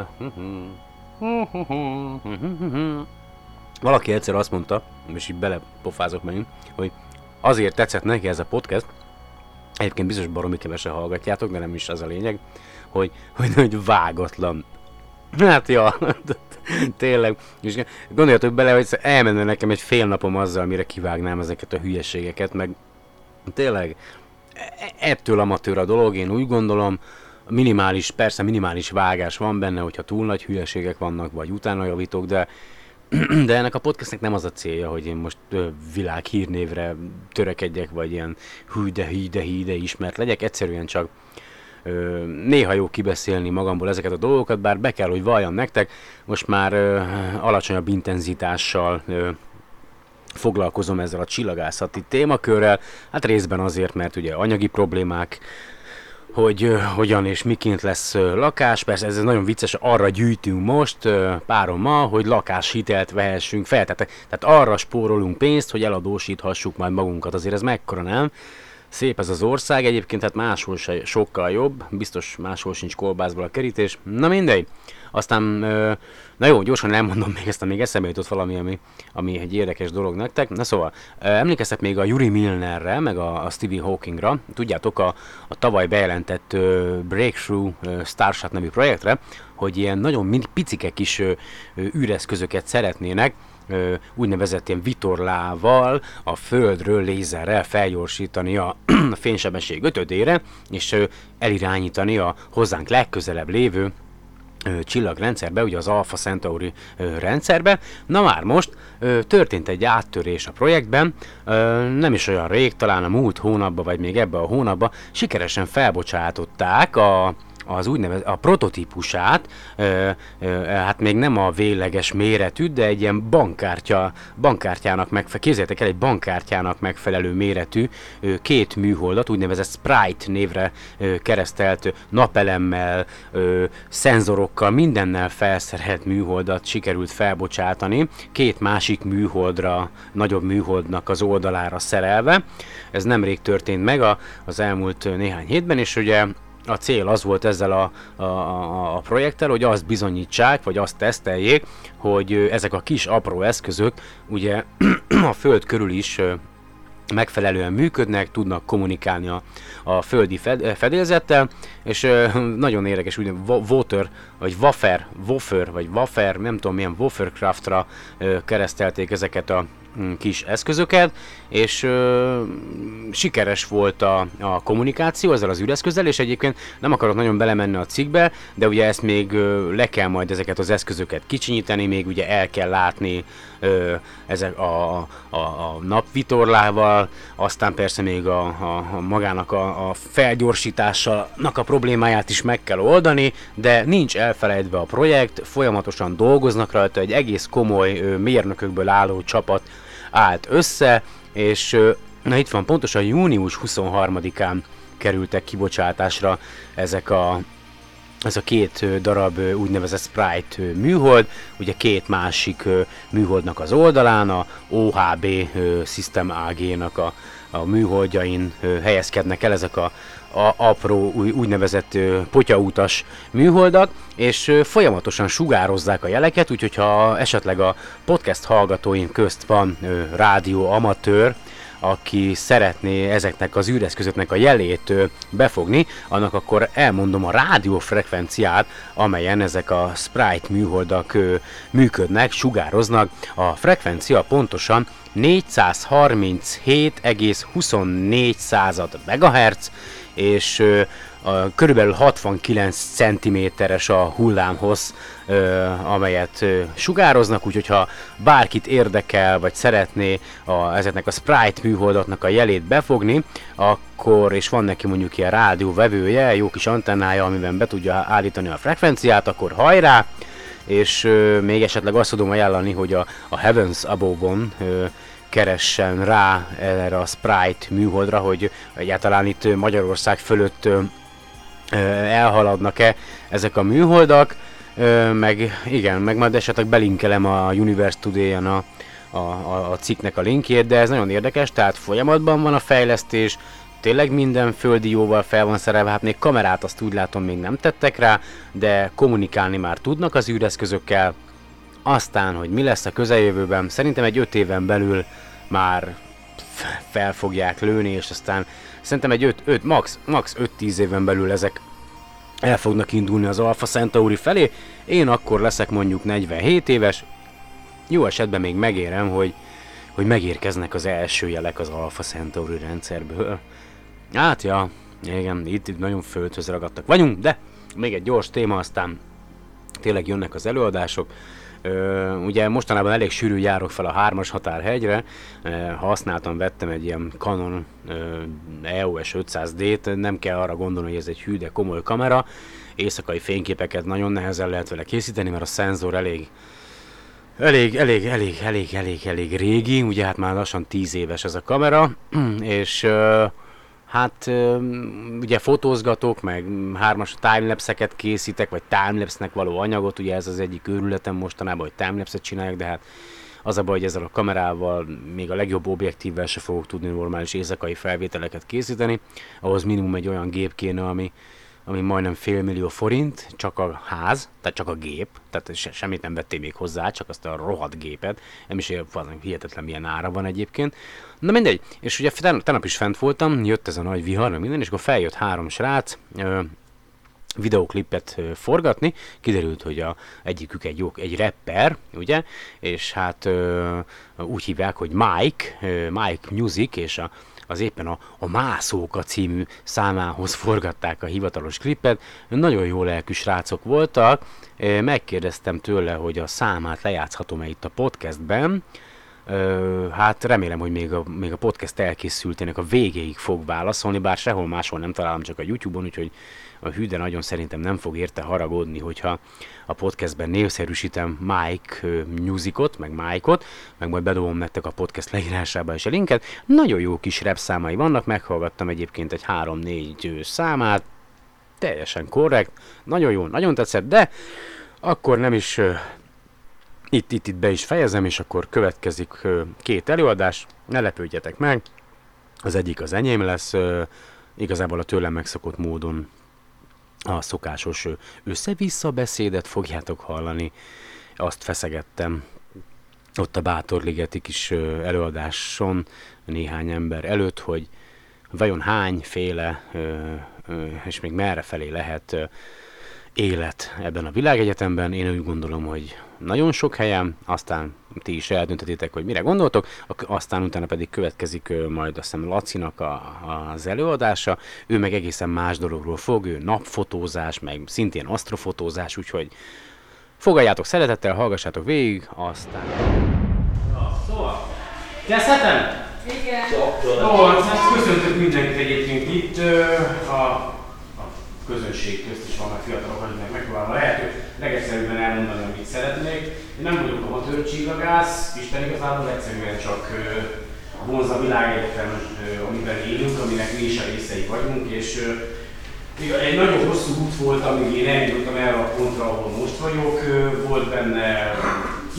valaki egyszer azt mondta, és így belepofázok megint, hogy azért tetszett neki ez a podcast, egyébként biztos baromi kevesen hallgatjátok, de nem is az a lényeg, hogy, hogy, hogy vágatlan. Hát ja, tényleg. És gondoljatok bele, hogy elmenne nekem egy fél napom azzal, mire kivágnám ezeket a hülyeségeket, meg tényleg e- ettől amatőr a dolog, én úgy gondolom, minimális, persze minimális vágás van benne, hogyha túl nagy hülyeségek vannak, vagy utána javítok, de de ennek a podcastnek nem az a célja, hogy én most ö, világ hírnévre törekedjek, vagy ilyen hű de hű de hű de ismert legyek, egyszerűen csak néha jó kibeszélni magamból ezeket a dolgokat, bár be kell, hogy valljam nektek, most már alacsonyabb intenzitással foglalkozom ezzel a csillagászati témakörrel, hát részben azért, mert ugye anyagi problémák, hogy hogyan és miként lesz lakás. Persze ez nagyon vicces, arra gyűjtünk most ö, párommal, hogy lakáshitelt vehessünk fel. Tehát, tehát arra spórolunk pénzt, hogy eladósíthassuk majd magunkat. Azért ez mekkora nem? Szép ez az ország, egyébként hát máshol se sokkal jobb, biztos máshol sincs kolbászból a kerítés. Na mindegy. Aztán, na jó, gyorsan elmondom még ezt, még eszembe jutott valami, ami, ami egy érdekes dolog nektek. Na szóval, emlékeztek még a Yuri Milnerre, meg a, a Stephen Hawkingra. Tudjátok, a, a tavaly bejelentett Breakthrough Starshot nevű projektre, hogy ilyen nagyon picike kis ö, űreszközöket szeretnének, úgynevezett ilyen vitorlával a földről lézerrel felgyorsítani a, a fénysebesség ötödére, és elirányítani a hozzánk legközelebb lévő csillagrendszerbe, ugye az Alpha Centauri rendszerbe. Na már most történt egy áttörés a projektben, nem is olyan rég, talán a múlt hónapban, vagy még ebben a hónapban sikeresen felbocsátották a az úgynevezett a prototípusát, ö, ö, hát még nem a végleges méretű, de egy ilyen bankkártya, bankkártyának megfelelő, el egy bankkártyának megfelelő méretű ö, két műholdat, úgynevezett Sprite névre ö, keresztelt napelemmel, ö, szenzorokkal, mindennel felszerelt műholdat sikerült felbocsátani, két másik műholdra, nagyobb műholdnak az oldalára szerelve. Ez nemrég történt meg a, az elmúlt néhány hétben, és ugye a cél az volt ezzel a, a, a, a projekttel, hogy azt bizonyítsák, vagy azt teszteljék, hogy ezek a kis apró eszközök ugye a Föld körül is megfelelően működnek, tudnak kommunikálni a, a földi fed, fedélzettel, és ö, nagyon érdekes, ugye Water, vagy Waffer, Waffer, vagy Waffer, nem tudom milyen Waffercraftra ö, keresztelték ezeket a mm, kis eszközöket, és ö, sikeres volt a, a kommunikáció ezzel az üreszközzel, és egyébként nem akarok nagyon belemenni a cikkbe, de ugye ezt még ö, le kell majd ezeket az eszközöket kicsinyíteni, még ugye el kell látni ö, ezek a, a, a napvitorlával, aztán persze még a, a, a magának a, a felgyorsításának a problémáját is meg kell oldani, de nincs elfelejtve a projekt, folyamatosan dolgoznak rajta, egy egész komoly mérnökökből álló csapat állt össze, és na itt van pontosan június 23-án kerültek kibocsátásra ezek a ez a két darab úgynevezett Sprite műhold, ugye két másik műholdnak az oldalán, a OHB System AG-nak a, a műholdjain helyezkednek el ezek a, a apró úgynevezett potyautas műholdak, és folyamatosan sugározzák a jeleket, úgyhogy ha esetleg a podcast hallgatóim közt van rádió amatőr, aki szeretné ezeknek az űreszközöknek a jelét befogni, annak akkor elmondom a rádiófrekvenciát, amelyen ezek a Sprite műholdak működnek, sugároznak. A frekvencia pontosan 437,24 század MHz, és körülbelül 69 cm-es a hullámhossz, ö, amelyet ö, sugároznak, úgyhogy ha bárkit érdekel, vagy szeretné a, ezeknek a Sprite műholdatnak a jelét befogni, akkor, és van neki mondjuk ilyen rádióvevője, jó kis antennája, amiben be tudja állítani a frekvenciát, akkor hajrá! És ö, még esetleg azt tudom ajánlani, hogy a, a Heavens Above-on ö, keressen rá erre a Sprite műholdra, hogy egyáltalán itt Magyarország fölött elhaladnak-e ezek a műholdak, meg igen, meg majd esetleg belinkelem a Universe Today-on a, a, a, a cikknek a linkjét, de ez nagyon érdekes, tehát folyamatban van a fejlesztés, tényleg minden földi jóval fel van szerelve, hát még kamerát azt úgy látom még nem tettek rá, de kommunikálni már tudnak az űreszközökkel, aztán, hogy mi lesz a közeljövőben, szerintem egy 5 éven belül már fel fogják lőni, és aztán szerintem egy 5, 5 max, max 5-10 éven belül ezek el fognak indulni az Alpha Centauri felé. Én akkor leszek mondjuk 47 éves, jó esetben még megérem, hogy, hogy megérkeznek az első jelek az Alpha Centauri rendszerből. Hát ja, igen, itt, itt nagyon földhöz ragadtak vagyunk, de még egy gyors téma, aztán tényleg jönnek az előadások. Ugye mostanában elég sűrű járok fel a hármas határhegyre, használtam, vettem egy ilyen Canon ö, EOS 500D-t, nem kell arra gondolni, hogy ez egy hű, de komoly kamera. Éjszakai fényképeket nagyon nehezen lehet vele készíteni, mert a szenzor elég Elég, elég, elég, elég, elég, elég régi, ugye hát már lassan 10 éves ez a kamera, és ö, hát ugye fotózgatok, meg hármas timelapse-eket készítek, vagy timelapse-nek való anyagot, ugye ez az egyik őrületem mostanában, hogy timelapse-et csináljak, de hát az a baj, hogy ezzel a kamerával még a legjobb objektívvel se fogok tudni normális éjszakai felvételeket készíteni, ahhoz minimum egy olyan gép kéne, ami, ami majdnem fél millió forint, csak a ház, tehát csak a gép, tehát se, semmit nem vették még hozzá, csak azt a rohadt gépet, nem is valami hihetetlen milyen ára van egyébként. Na mindegy, és ugye tegnap is fent voltam, jött ez a nagy vihar, minden, és akkor feljött három srác, ö, videoklipet forgatni, kiderült, hogy a, egyikük egy, jó, egy rapper, ugye, és hát ö, úgy hívják, hogy Mike, ö, Mike Music, és a, az éppen a, a Mászóka című számához forgatták a hivatalos klipet. Nagyon jó lelkű srácok voltak. Megkérdeztem tőle, hogy a számát lejátszhatom-e itt a podcastben. Hát remélem, hogy még a, még a podcast elkészültének a végéig fog válaszolni, bár sehol máshol nem találom, csak a YouTube-on, úgyhogy a hű, de nagyon szerintem nem fog érte haragudni, hogyha a podcastben névszerűsítem Mike Musicot, meg Mike-ot, meg majd bedobom nektek a podcast leírásába is a linket. Nagyon jó kis rap számai vannak, meghallgattam egyébként egy 3-4 számát, teljesen korrekt, nagyon jó, nagyon tetszett, de akkor nem is itt, itt, itt be is fejezem, és akkor következik két előadás, ne lepődjetek meg, az egyik az enyém lesz, igazából a tőlem megszokott módon a szokásos össze-vissza beszédet fogjátok hallani, azt feszegettem ott a Bátorligeti kis előadáson néhány ember előtt, hogy vajon hányféle és még merre felé lehet élet ebben a világegyetemben. Én úgy gondolom, hogy nagyon sok helyen, aztán ti is eldöntetitek, hogy mire gondoltok, aztán utána pedig következik majd azt hiszem Lacinak a, az előadása, ő meg egészen más dologról fog, ő napfotózás, meg szintén asztrofotózás, úgyhogy fogadjátok szeretettel, hallgassátok végig, aztán... Szóval, kezdhetem? Igen. Jó, ezt köszöntök mindenkit egyébként itt a közönség közt is vannak fiatalok, akiknek megpróbálom a lehető legegyszerűbben elmondani, amit szeretnék. Én nem vagyok amatőr csillagász, Isten igazából egyszerűen csak vonz a világegyetem, amiben élünk, aminek mi is a részei vagyunk, és egy nagyon hosszú út volt, amíg én eljutottam erre a pontra, ahol most vagyok. Volt benne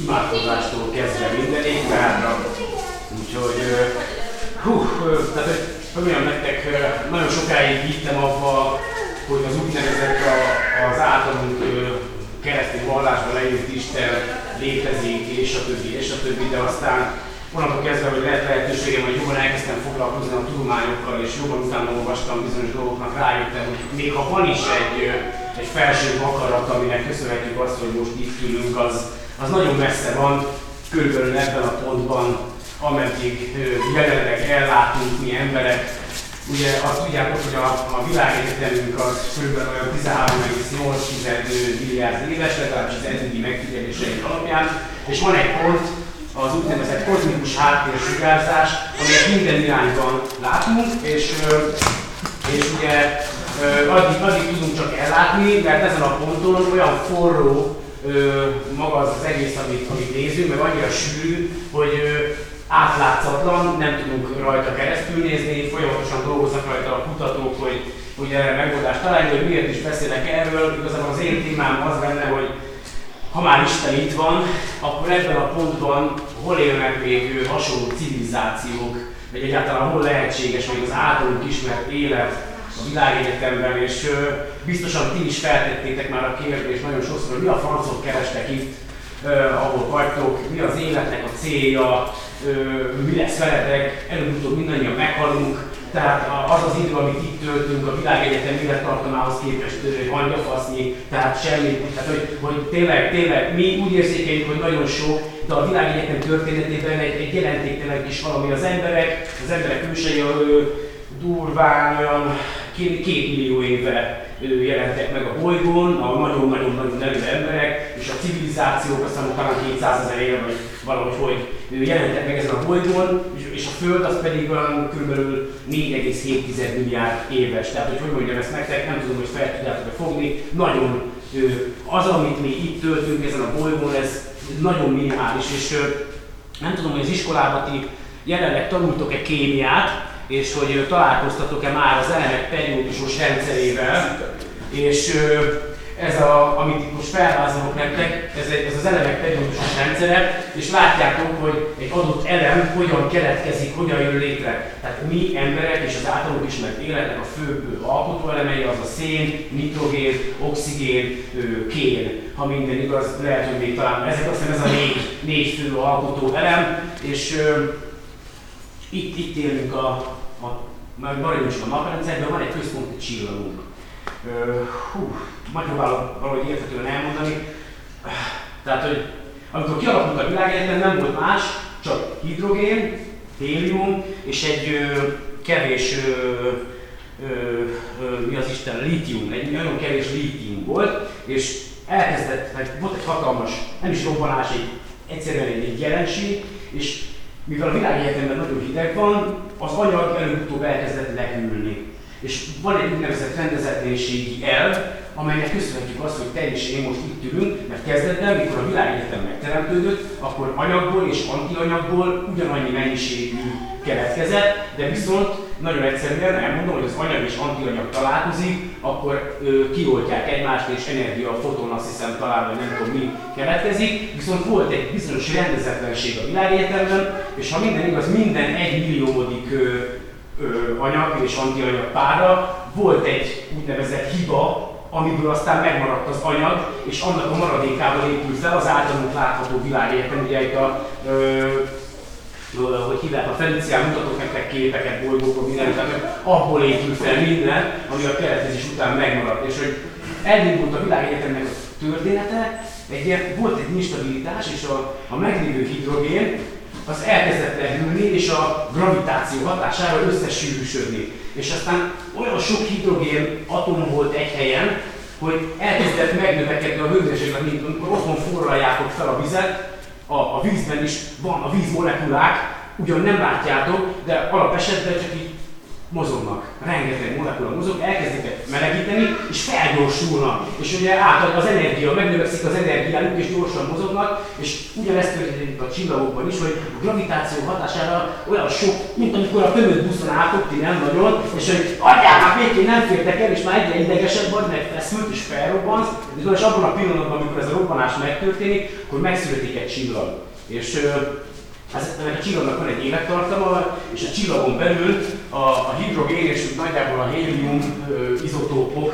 imádkozástól kezdve mindenig, tehát úgyhogy hú, tehát hogy mondjam nektek, nagyon sokáig hittem abba, hogy az úgynevezett a, az általunk keresztény vallásban leírt Isten létezik, és a többi, és a többi, de aztán onnantól kezdve, hogy lett lehetőségem, hogy jobban elkezdtem foglalkozni a tudományokkal, és jobban utána olvastam bizonyos dolgoknak, rájöttem, hogy még ha van is egy, egy felső akarat, aminek köszönhetjük azt, hogy most itt ülünk, az, az nagyon messze van, körülbelül ebben a pontban, ameddig jelenleg ellátunk mi emberek, Ugye azt tudjátok, hogy a, a világegyetemünk az kb. olyan 13,8 milliárd éves, legalábbis az eddigi megfigyeléseink alapján, és van egy pont, az úgynevezett kozmikus háttérsugárzás, amelyet minden irányban látunk, és, és ugye addig, addig tudunk csak ellátni, mert ezen a ponton olyan forró maga az, az egész, amit, amit nézünk, meg annyira sűrű, hogy átlátszatlan, nem tudunk rajta keresztül nézni, folyamatosan dolgoznak rajta a kutatók, hogy, hogy erre megoldást találni, hogy miért is beszélek erről. Igazából az én témám az benne, hogy ha már Isten itt van, akkor ebben a pontban hol élnek még hasonló civilizációk, vagy egyáltalán hol lehetséges még az általunk ismert élet a világegyetemben, és biztosan ti is feltettétek már a kérdést nagyon sokszor, hogy mi a francok kerestek itt, ahol vagytok, mi az életnek a célja, mi lesz veletek, előbb-utóbb mindannyian meghalunk, tehát az az idő, amit itt töltünk a világegyetem élettartamához képest ö, hangyafasznyi, tehát semmi, tehát hogy, hogy tényleg, tényleg mi úgy érzékeljük, hogy nagyon sok, de a világegyetem történetében egy, egy jelentéktelen kis valami. Az emberek, az emberek ősei durván olyan két, millió éve jelentek meg a bolygón, a nagyon-nagyon-nagyon nevű emberek, és a civilizációk aztán talán 200 ezer éve, vagy valahogy hogy jelentek meg ezen a bolygón, és, a Föld az pedig olyan kb. 4,7 milliárd éves. Tehát, hogy hogy mondjam ezt nektek, nem tudom, hogy fel tudjátok fogni, nagyon az, amit mi itt töltünk ezen a bolygón, ez nagyon minimális, és nem tudom, hogy az iskolában ti jelenleg tanultok-e kémiát, és hogy találkoztatok-e már az elemek periódusos rendszerével, és ez, a, amit itt most felvázolok nektek, ez, egy, ez az elemek periódusos rendszere, és látjátok, hogy egy adott elem hogyan keletkezik, hogyan jön létre. Tehát mi emberek és az általunk ismert életnek a fő alkotóelemei az a szén, nitrogén, oxigén, kén. Ha minden igaz, lehet, hogy még talán ezek azt ez a négy, négy fő alkotó elem, és itt, itt élünk a, maradjunk csak a naprendszerben, van egy központi csillagunk. Hú, megpróbálok valahogy érthetően elmondani. Tehát, hogy amikor kialakult a világegyetem, nem volt más, csak hidrogén, hélium és egy ö, kevés, ö, ö, mi az Isten, lítium, egy nagyon kevés lítium volt, és elkezdett, vagy volt egy hatalmas, nem is robbanás, egy, egyszerűen egy, egy jelenség, és mivel a világegyetemben nagyon hideg van, az anyag előbb-utóbb elkezdett lehűlni. És van egy úgynevezett rendezetlenségi elv, amelynek köszönhetjük azt, hogy te és én most itt ülünk, mert kezdetben, mikor a világegyetem megteremtődött, akkor anyagból és antianyagból ugyanannyi mennyiségű keletkezett, de viszont nagyon egyszerűen elmondom, hogy az anyag és antianyag találkozik, akkor ö, kioltják egymást, és energia, foton, azt hiszem talán, vagy nem tudom mi keletkezik, viszont volt egy bizonyos rendezetlenség a világegyetemben, és ha minden igaz, minden egy milliómodik anyag és antianyag pára volt egy úgynevezett hiba, amiből aztán megmaradt az anyag, és annak a maradékával épült fel az általunk látható világegyetem, ugye itt a ö, hogy hívják, a Felicián mutatok nektek képeket, bolygókról, mindent, abból épül fel minden, ami a keletkezés után megmaradt. És hogy elindult a világegyetemnek a története, egy ilyen, volt egy instabilitás, és a, a meglévő hidrogén az elkezdett lehűlni, és a gravitáció hatására összesűrűsödni. És aztán olyan sok hidrogén atom volt egy helyen, hogy elkezdett megnövekedni a hőmérséklet, mint amikor otthon forraljátok fel a vizet, a, a vízben is van a vízmolekulák, ugyan nem látjátok, de alapesetben csak így mozognak, rengeteg molekula mozog, elkezdik melegíteni, és felgyorsulnak. És ugye át az energia, megnövekszik az energiájuk, és gyorsan mozognak, és ugyanezt történik a csillagokban is, hogy a gravitáció hatására olyan sok, mint amikor a tömött buszon álltok, ti nem nagyon, és hogy adjál már végén nem fértek el, és már egyre idegesebb vagy, meg feszült, és felrobbansz, és abban a pillanatban, amikor ez a robbanás megtörténik, akkor megszületik egy csillag. És ez, ennek a csillagnak van egy élettartama, és a csillagon belül a, a hidrogén és nagyjából a hélium izotópok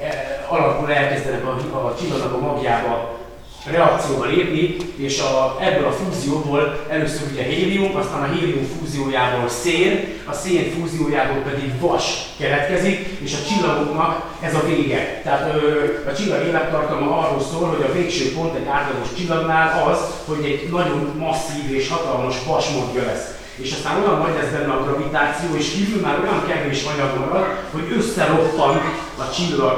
e, alapul elkezdenek a, a csillagnak a magjába reakcióba lépni, és a, ebből a fúzióból először ugye hélium, aztán a hélium fúziójából szén, a szén fúziójából pedig vas keletkezik, és a csillagoknak ez a vége. Tehát ö, a csillag élettartama arról szól, hogy a végső pont egy átlagos csillagnál az, hogy egy nagyon masszív és hatalmas vasmagja lesz és aztán olyan nagy lesz benne a gravitáció, és kívül már olyan kevés anyag marad, hogy összeroppan a csillag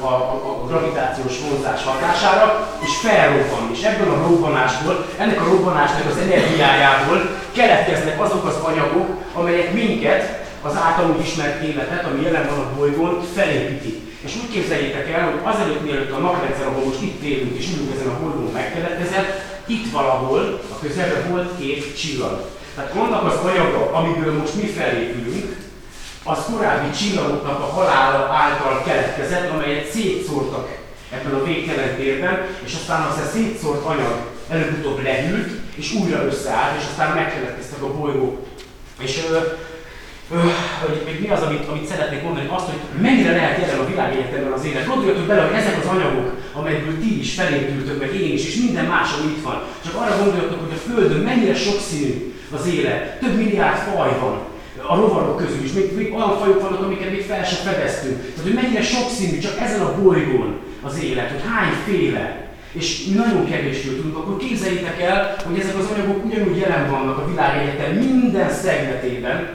a, a, a gravitációs vonzás hatására, és felrobban. És ebből a robbanásból, ennek a robbanásnak az energiájából keletkeznek azok az anyagok, amelyek minket, az általunk ismert életet, ami jelen van a bolygón, felépítik. És úgy képzeljétek el, hogy azelőtt mielőtt a naprendszer, ahol most itt élünk és ülünk ezen a bolygón megkeletkezett, itt valahol a közelben volt két csillag. Tehát annak az anyaga, amiből most mi felépülünk, az korábbi csillagoknak a halála által keletkezett, amelyet szétszórtak ebben a végtelen térben, és aztán az a szétszórt anyag előbb-utóbb lehűlt, és újra összeállt, és aztán megkeletkeztek a bolygók. És ö, ö, hogy még mi az, amit, amit szeretnék mondani, azt, hogy mennyire lehet jelen a világegyetemben az élet. Gondoljatok bele, hogy ezek az anyagok, amelyekből ti is felépültök, meg én is, és minden más, ami itt van. Csak arra gondoljatok, hogy a Földön mennyire sokszínű az élet. Több milliárd faj van a rovarok közül is, még, még olyan fajok vannak, amiket még fel sem fedeztünk. Tehát, hogy mennyire sokszínű csak ezen a bolygón az élet, hogy hányféle. És nagyon kevésről tudunk, akkor képzeljétek el, hogy ezek az anyagok ugyanúgy jelen vannak a világegyetem minden szegletében,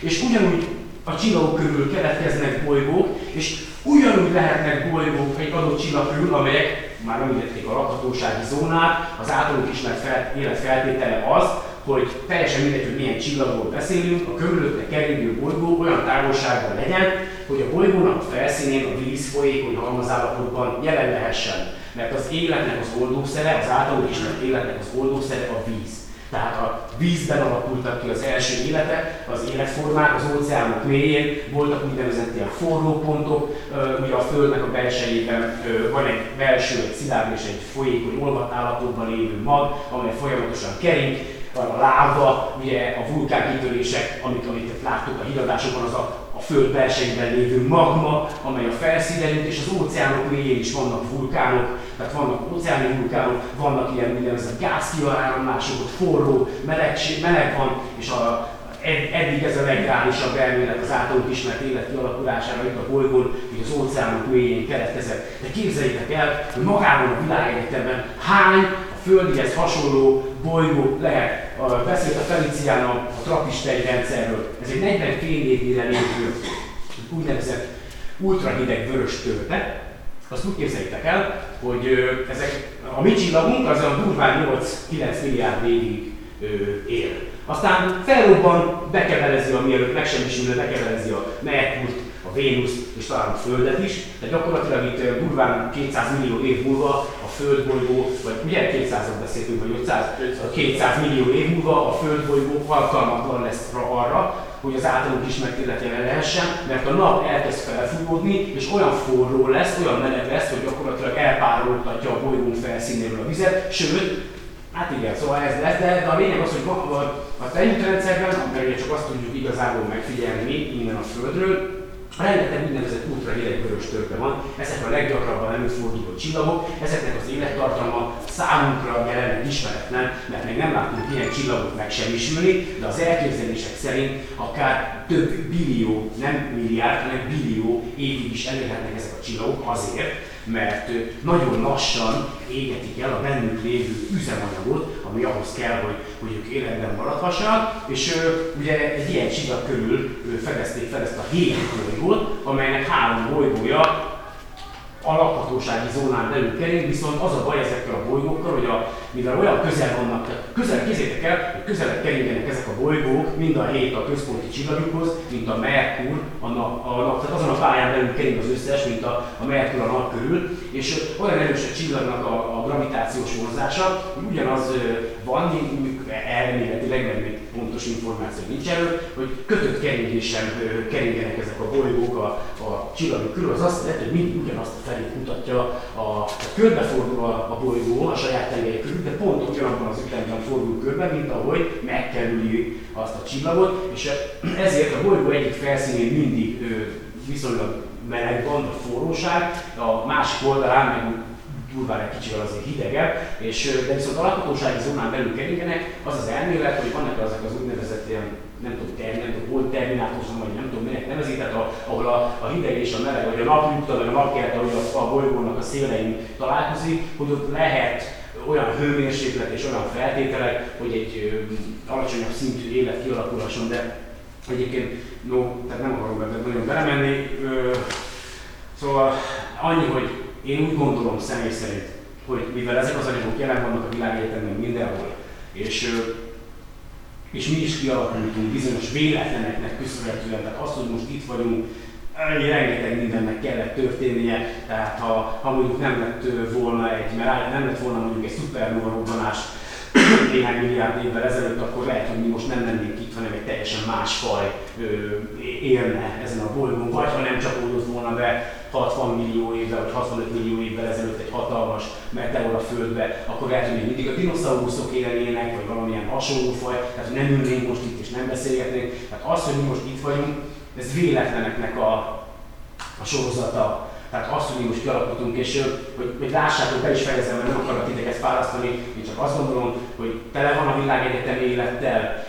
és ugyanúgy a csillagok körül keletkeznek bolygók, és ugyanúgy lehetnek bolygók egy adott csillag körül, amelyek már említették a lakhatósági zónát, az általunk ismert fel, életfeltétele az, hogy teljesen mindegy, hogy milyen csillagról beszélünk, a körülötte kerülő bolygó olyan távolságban legyen, hogy a bolygónak a felszínén a víz folyékony halmazállapotban jelen lehessen. Mert az életnek az oldószere, az általunk ismert életnek az oldószere a víz. Tehát a vízben alakultak ki az első életek, az életformák, az óceánok mélyén voltak úgynevezett ilyen forró pontok, ugye a Földnek a belsejében van egy belső, egy szilárd és egy folyékony olvat állapotban lévő mag, amely folyamatosan kering, van a láva, ugye a vulkánkitörések, amit, amit láttuk a híradásokban, az a, a föld belsejében lévő magma, amely a felszínen és az óceánok mélyén is vannak vulkánok, tehát vannak óceáni vulkánok, vannak ilyen úgynevezett gázkiaráramlások, ott forró, meleg, meleg van, és a, eddig ez a legreálisabb elmélet az általunk ismert élet kialakulására itt a bolygón, hogy az óceánok mélyén keletkezett. De képzeljétek el, hogy magában a világegyetemben hány földihez hasonló bolygó lehet. Beszélt a Felicián a, a trapistegy rendszerről. Ez egy 40 fényévére lévő úgynevezett ultrahideg vörös törpe. Azt úgy képzeljétek el, hogy ezek, a mi csillagunk az a durván 8-9 milliárd évig él. Aztán felrobban, bekebelezi a mielőtt megsemmisülne, bekebelezi a Merkurt, a Vénusz és talán a Földet is. Tehát gyakorlatilag itt durván 200 millió év múlva földbolygó, vagy ugye 200-at beszéltünk, vagy 500, 200 millió év múlva a földbolygó alkalmatlan lesz arra, hogy az általunk ismert életére lehessen, mert a nap elkezd felfújódni, és olyan forró lesz, olyan meleg lesz, hogy gyakorlatilag elpároltatja a bolygónk felszínéről a vizet, sőt, Hát igen, szóval ez lesz, de, de a lényeg az, hogy a, a tejútrendszerben, mert csak azt tudjuk igazából megfigyelni innen a Földről, Rengeteg úgynevezett ultrahideg vörös törpe van, ezek a leggyakrabban előforduló csillagok, ezeknek az élettartalma számunkra jelenleg ismeretlen, mert még nem láttunk ilyen csillagot megsemmisülni, de az elképzelések szerint akár több billió, nem milliárd, hanem billió évig is elérhetnek ezek a csillagok azért, mert nagyon lassan égetik el a bennük lévő üzemanyagot, ami ahhoz kell, hogy, hogy ők életben maradhassanak, és ugye egy ilyen csillag körül fedezték fel ezt a hét bolygót, amelynek három bolygója a lakhatósági zónán belül kering, viszont az a baj ezekkel a bolygókkal, hogy a mivel olyan közel vannak, közel kézzétek el, hogy közel keringenek ezek a bolygók mind a hét a központi csillagukhoz, mint a Merkur, a nap, a nap tehát azon a pályán belül kering az összes, mint a, a Merkur a nap körül, és olyan erős a csillagnak a, a gravitációs vonzása, hogy ugyanaz van, elméletileg, mert pontos információ nincs erről, hogy kötött keringésen keringenek ezek a bolygók a, a csillagok körül, az azt jelenti, hogy mindig ugyanazt a felét mutatja, a, a körbefordul a, a bolygó a saját tengely körül, de pont ugyanabban az ütemben fordul körbe, mint ahogy megkerüli azt a csillagot, és ezért a bolygó egyik felszínén mindig viszonylag meleg van, vagy forróság, a másik oldalán meg durván egy kicsivel azért hidegebb, és, de viszont a lakhatósági zónán belül keringenek, az az elmélet, hogy vannak azok az úgynevezett ilyen, nem tudom, ter, nem tudom, volt terminátorszom, vagy nem tudom minek nevezi, tehát a, ahol a, a hideg és a meleg, vagy a napnyugta, vagy a napkelt, ahogy a, a bolygónak a szélein találkozik, hogy ott lehet olyan hőmérséklet és olyan feltételek, hogy egy ö, alacsonyabb szintű élet kialakulhasson, de egyébként, no, tehát nem akarok ebben nagyon belemenni, ö, szóval annyi, hogy én úgy gondolom személy szerint, hogy mivel ezek az anyagok jelen vannak a világegyetemen mindenhol, és, és mi is kialakultunk bizonyos véletleneknek köszönhetően, tehát azt, hogy most itt vagyunk, rengeteg mindennek kellett történnie, tehát ha, ha mondjuk nem lett volna egy, mert nem lett volna mondjuk egy szupernova robbanás néhány milliárd évvel ezelőtt, akkor lehet, hogy mi most nem lennénk itt, hanem egy teljesen más faj élne ezen a bolygón, vagy ha nem csapódott volna be 60 millió évvel, vagy 65 millió évvel ezelőtt egy hatalmas meteor a Földbe, akkor lehet, hogy még mindig a dinoszauruszok élnének, vagy valamilyen hasonló faj, tehát nem ülnénk most itt és nem beszélgetnénk. Tehát az, hogy mi most itt vagyunk, ez véletleneknek a, a sorozata. Tehát mi most kialakultunk, és hogy, hogy lássátok, be is fejezem, mert nem akarok titeket fárasztani, én csak azt gondolom, hogy tele van a világegyetem élettel,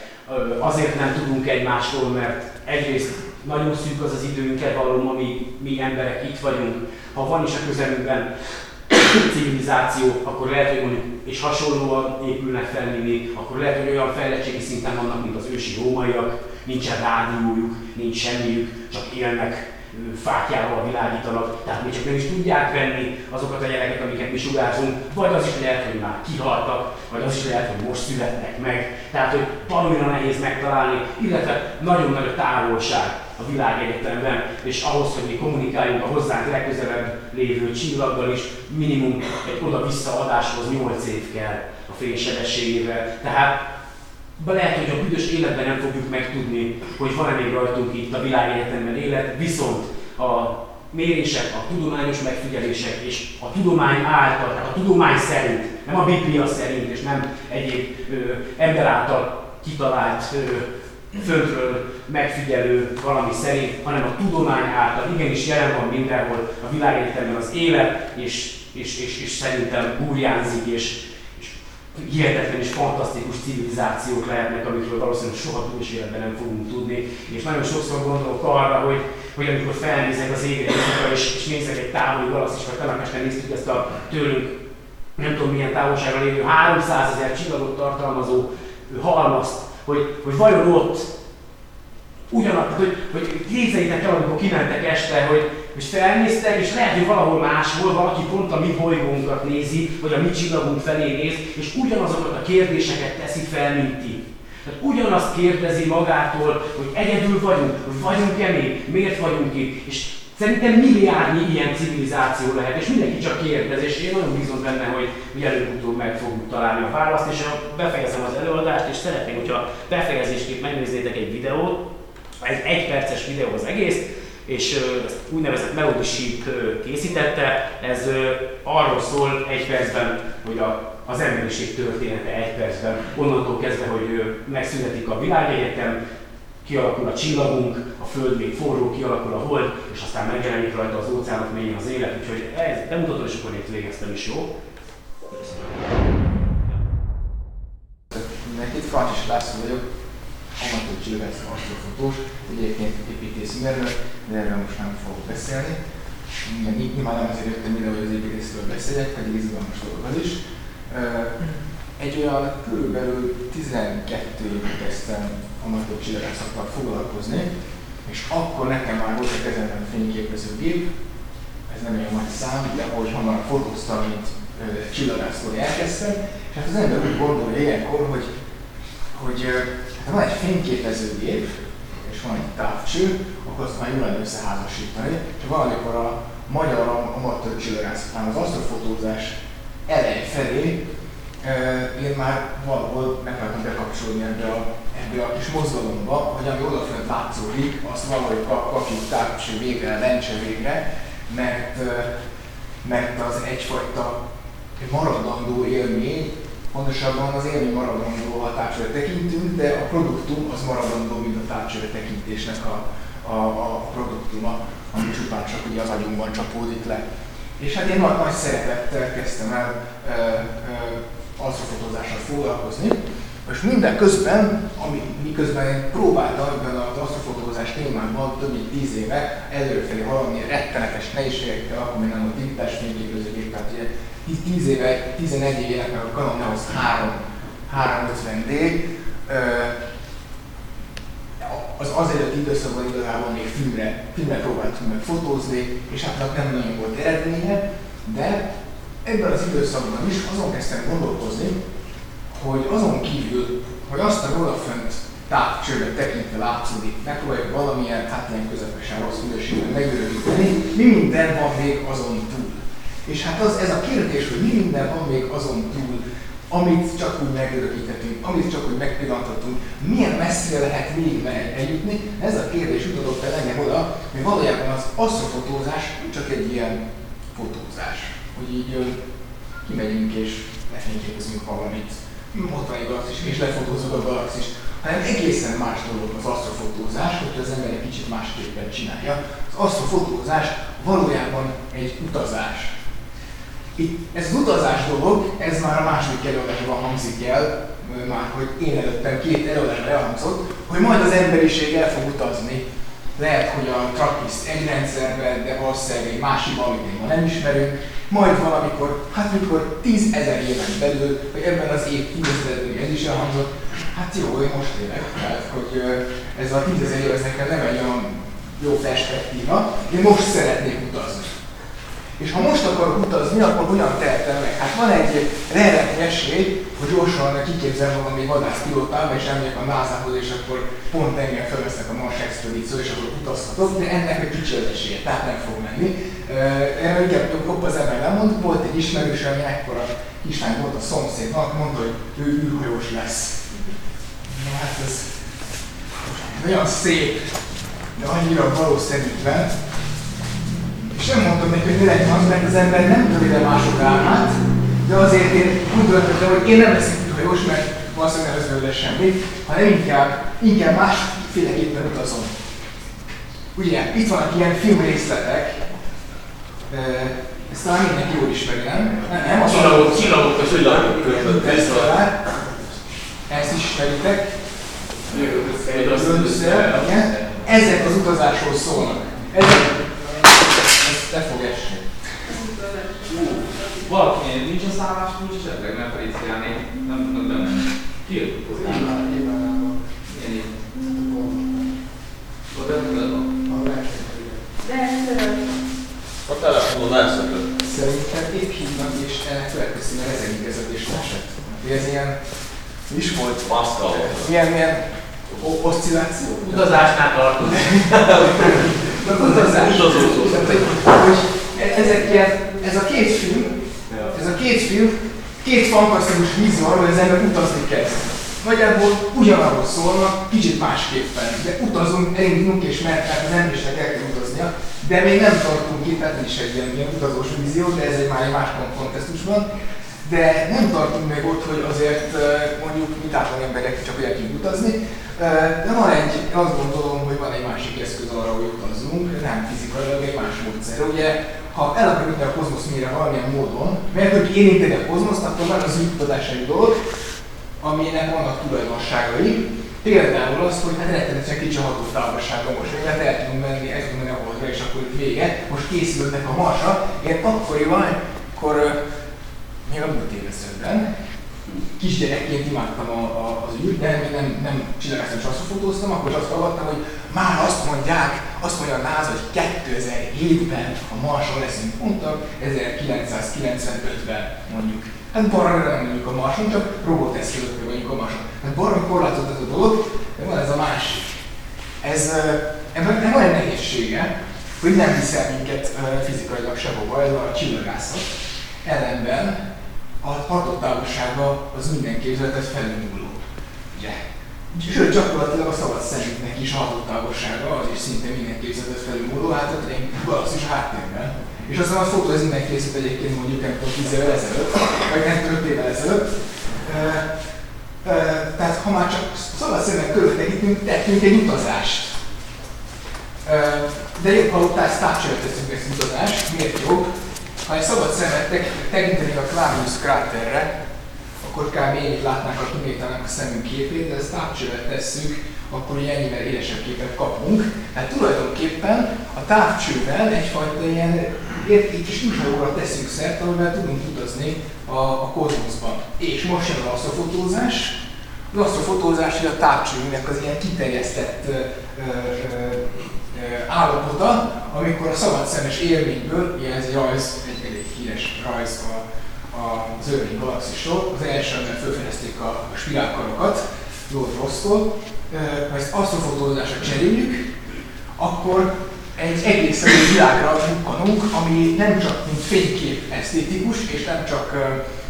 azért nem tudunk egymásról, mert egyrészt nagyon szűk az az időnket való, amíg mi emberek itt vagyunk. Ha van is a közelünkben civilizáció, akkor lehet, hogy mondjuk, és hasonlóan épülnek fel mindig, akkor lehet, hogy olyan fejlettségi szinten vannak, mint az ősi rómaiak, nincsen rádiójuk, nincs semmiük, csak élnek fákjával világítanak, tehát még csak nem is tudják venni azokat a jeleket, amiket mi sugárzunk, vagy az is lehet, hogy már kihaltak, vagy az is lehet, hogy most születnek meg. Tehát, hogy valamira nehéz megtalálni, illetve nagyon nagy a távolság a világegyetemben, és ahhoz, hogy mi kommunikáljunk a hozzánk legközelebb lévő csillaggal is, minimum egy oda-vissza adáshoz 8 év kell a fénysebességével. Tehát lehet, hogy a büdös életben nem fogjuk megtudni, hogy van-e még rajtunk itt a világegyetemben élet, viszont a mérések, a tudományos megfigyelések és a tudomány által, tehát a tudomány szerint, nem a Biblia szerint, és nem egyéb ö, ember által kitalált ö, földről megfigyelő valami szerint, hanem a tudomány által igenis jelen van mindenhol a világegyetemben az élet, és, és, és, és szerintem burjánzik, és hihetetlen és fantasztikus civilizációk lehetnek, amikről valószínűleg soha túl életben nem fogunk tudni. És nagyon sokszor gondolok arra, hogy, hogy amikor felnézek az égre és, és nézek egy távoli galaxis, vagy tegnap este néztük ezt a tőlünk nem tudom milyen távolságra lévő 300 ezer csillagot tartalmazó halmazt, hogy, hogy vajon ott ugyanaz, hogy, hogy képzeljétek el, amikor kimentek este, hogy, hogy felnéztek, és lehet, hogy valahol máshol valaki pont a mi bolygónkat nézi, vagy a mi csillagunk felé néz, és ugyanazokat a kérdéseket teszi fel, mint ti. Tehát ugyanazt kérdezi magától, hogy egyedül vagyunk, vagyunk-e még, miért vagyunk itt, és Szerintem milliárdnyi ilyen civilizáció lehet, és mindenki csak kérdez, és én nagyon bízom benne, hogy, hogy előbb-utóbb meg fogjuk találni a választ, és befejezem az előadást, és szeretném, hogyha befejezésképp megnéznétek egy videót, egy egy perces videó az egész, és ezt úgynevezett Melody Sheep készítette, ez arról szól egy percben, hogy a, az emberiség története egy percben, onnantól kezdve, hogy megszületik a világegyetem, kialakul a csillagunk, a Föld még forró, kialakul a hold, és aztán megjelenik rajta az óceánok mélyén az élet, úgyhogy ez bemutató, és akkor én végeztem is, jó? Mindenkit, Francsis László vagyok, amatőr csillagász asztrofotós, egyébként építészmérnök, de erről most nem fogok beszélni. Nyilván nem azért jöttem ide, hogy az építészről beszéljek, pedig izgalmas dolog az is. Egy olyan körülbelül 12 éve kezdtem amatőr csillagászattal foglalkozni, és akkor nekem már volt a kezemben fényképezőgép, ez nem olyan nagy szám, de ahogy hamar fotóztam, mint csillagászkodni elkezdtem, és hát az ember úgy gondolja ilyenkor, hogy, hogy ö, hát van egy fényképezőgép, és van egy távcső, akkor azt már jól lenne összeházasítani, és valamikor a magyar amatőr csillagász után az asztrofotózás elej felé én már valahol megpróbáltam bekapcsolni ebbe a, ebbe a kis mozgalomba, hogy ami odafönt látszódik, azt valahogy kap, kapjuk távcső végre, lencse végre, mert, mert az egyfajta maradandó élmény, pontosabban az élmény maradandó a távcsőre tekintünk, de a produktum az maradandó, mint a távcsőre tekintésnek a, a, a produktuma, ami csupán csak ugye az agyunkban csapódik le. És hát én nagy, nagy szeretettel kezdtem el asztrofotózással foglalkozni, és minden közben, ami, miközben én próbáltam ebben az asztrofotózás témában több mint 10 éve előrefelé valami rettenetes nehézségekkel, akkor még nem volt digitás fényképezőgép, tehát ugye 10 éve, 11 éve meg a Canon EOS 3, 350D, az az előtti időszakban igazából még filmre, filmre próbáltunk meg fotózni, és hát nem nagyon volt eredménye, de ebben az időszakban is azon kezdtem gondolkozni, hogy azon kívül, hogy azt a odafönt távcsőre tekintve látszódik, megpróbáljuk valamilyen, hát ilyen közepesen rossz minőségben megörökíteni, mi minden van még azon túl. És hát az, ez a kérdés, hogy mi minden van még azon túl, amit csak úgy megörökíthetünk, amit csak úgy megpillanthatunk, milyen messzire lehet még eljutni, ez a kérdés jutott el engem oda, hogy valójában az asztrofotózás csak egy ilyen fotózás hogy így kimegyünk és lefényképezünk valamit, ott van egy galaxis, és lefotózunk a galaxis, hanem egészen más dolog az asztrofotózás, hogy az ember egy kicsit másképpen csinálja. Az asztrofotózás valójában egy utazás. Itt, ez az utazás dolog, ez már a második előadásban hangzik el, már hogy én előttem két előadásban elhangzott, hogy majd az emberiség el fog utazni. Lehet, hogy a Trappist egy rendszerben, de valószínűleg egy másikban, amit ma nem ismerünk, majd valamikor, hát mikor tízezer éven belül, vagy ebben az év tízezer ez is elhangzott, hát jó, én most élek, tehát hogy ez a tízezer év, ez nekem nem egy olyan jó perspektíva, én most szeretnék utazni. És ha most akarok utazni, akkor hogyan tehetem meg? Hát van egy reális esély, hogy gyorsan kiképzel valami vadászpilótába, és elmegyek a NASA-hoz, és akkor pont engem felvesznek a Mars expedíció, és akkor utazhatok, de ennek egy kicsi esélye, tehát nem fog menni. Erről inkább jobb az ember nem mond, volt egy ismerős, ami ekkora kislány volt a szomszédnak, mondta, hogy ő űrhajós lesz. Na hát ez olyan szép, de annyira valószínűtlen, és nem mondtam neki, hogy mi legyen az, mert az ember nem rövide mások álmát, de azért én úgy döntöttem, hogy én nem leszek űrhajós, mert valószínűleg nem lesz belőle semmi, hanem inkább, inkább másféleképpen utazom. Ugye, itt vannak ilyen filmrészletek, ezt talán mindenki jól ismeri, nem? Nem, nem az Csillagok, csillagok, a csillagok között. Ezt is ismeritek. Ezek az utazásról szólnak. Ezek, te fog esni. Valaki nincs a szállás kulcs esetleg, mert Feliciáné nem tudnak bemenni. Ki jött a? A telefonon elszökött. Szerintem épp hívnak és ennek következtében ezekig ez a esett. Ez ilyen, mi is volt? Volt. Milyen, milyen oszcilláció? Utazásnál tartozik. Utazás. Utazó. Tehát, hogy, e- ezek ilyen, ez a két film, ez a két film, két fantasztikus víz van, hogy az ember utazni kezd. Nagyjából ugyanarról szólnak, kicsit másképpen, de utazunk, elindulunk és mert tehát az emberisnek el kell utaznia, de még nem tartunk itt, tehát is egy ilyen, ilyen utazós vízió, de ez egy már egy más kontextusban. De nem tartunk még ott, hogy azért mondjuk mi átlag emberek csak el utazni, de van egy, én azt gondolom, hogy van egy másik eszköz arra, hogy utazzunk, nem fizikailag, egy más módszer. Ugye, ha el akarjuk a kozmosz mire valamilyen módon, mert hogy érinteni a kozmoszt, akkor van az űrkutatás egy dolog, aminek vannak tulajdonságai. Például az, hogy hát rettenetesen kicsi hatótávolságon most még lehet el tudunk menni, el tudunk menni a holdra, és akkor itt vége. Most készülnek a marsra. Én akkoriban, akkor még a múlt éveszedben, kisgyerekként imádtam a, a, az űrt, de még nem, nem csillagáztam és asztrofotóztam, akkor is azt hallottam, hogy már azt mondják, azt mondja a NASA, hogy 2007-ben a Marson leszünk, mondtak 1995-ben mondjuk. Hát barra nem mondjuk a Marson, csak roboteszközökkel vagyunk a Marson. Hát barra korlátozott ez a dolog, de van ez a másik. Ez, ebben van egy nehézsége, hogy nem viszel minket fizikailag sehova, ez a csillagászat. Ellenben a hatótávolsága az minden képzeletet felülmúló. Ugye? Sőt, gyakorlatilag a szabad szemünknek is a hatótávolsága, az is szinte minden képzeletet felülmúló, hát egy galaxis háttérben. És aztán a fotó az innen készült egyébként mondjuk nem tudom 10 évvel ezelőtt, vagy nem tudom 5 évvel ezelőtt. E, e, tehát ha már csak szabad szemek körül tekintünk, tettünk egy utazást. E, de jobb, ha utána Starship teszünk ezt utazást, miért jobb? Ha egy szabad szemet tekintenék a Clavius kráterre, akkor kb. ennyit látnánk a kimételnek a szemünk képét, de ezt távcsővel tesszük, akkor ugye ennyivel élesebb képet kapunk. Tehát tulajdonképpen a távcsővel egyfajta ilyen értékes űrhajóra teszünk szert, amivel tudunk utazni a, a kozmoszban. És most jön az asztrofotózás. Az asztrofotózás a távcsőnek az ilyen kiterjesztett ö, ö, állapota, amikor a szabad szemes élményből, ugye ez egy rajz, egy elég híres rajz a, a, az Örvény galaxisról, az első, amiben felfedezték a, a spirálkarokat, Lord Rossztól, ha ezt asztrofotózásra cseréljük, akkor egy egészen új világra bukkanunk, ami nem csak mint fénykép esztétikus, és nem csak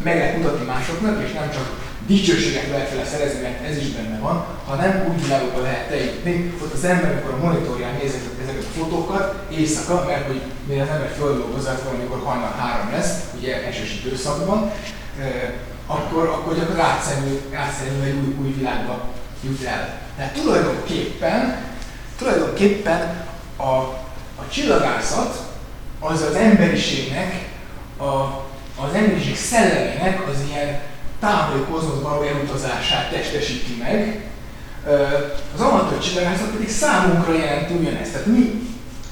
meg lehet mutatni másoknak, és nem csak dicsőséget lehet vele szerezni, mert ez is benne van, hanem úgy világokba lehet eljutni. Ott az ember, amikor a monitorján nézett ezeket a fotókat, éjszaka, mert hogy mire az ember földolgozzák valamikor hajnal három lesz, ugye esős időszakban, akkor, akkor átszerű, átszerű egy új, új világba jut el. Tehát tulajdonképpen, tulajdonképpen a, a csillagászat az az emberiségnek, a, az emberiség szellemének az ilyen távoli kozmoszba való elutazását testesíti meg. Az amatőr csillagászat pedig számunkra jelenti ugyanezt. Tehát mi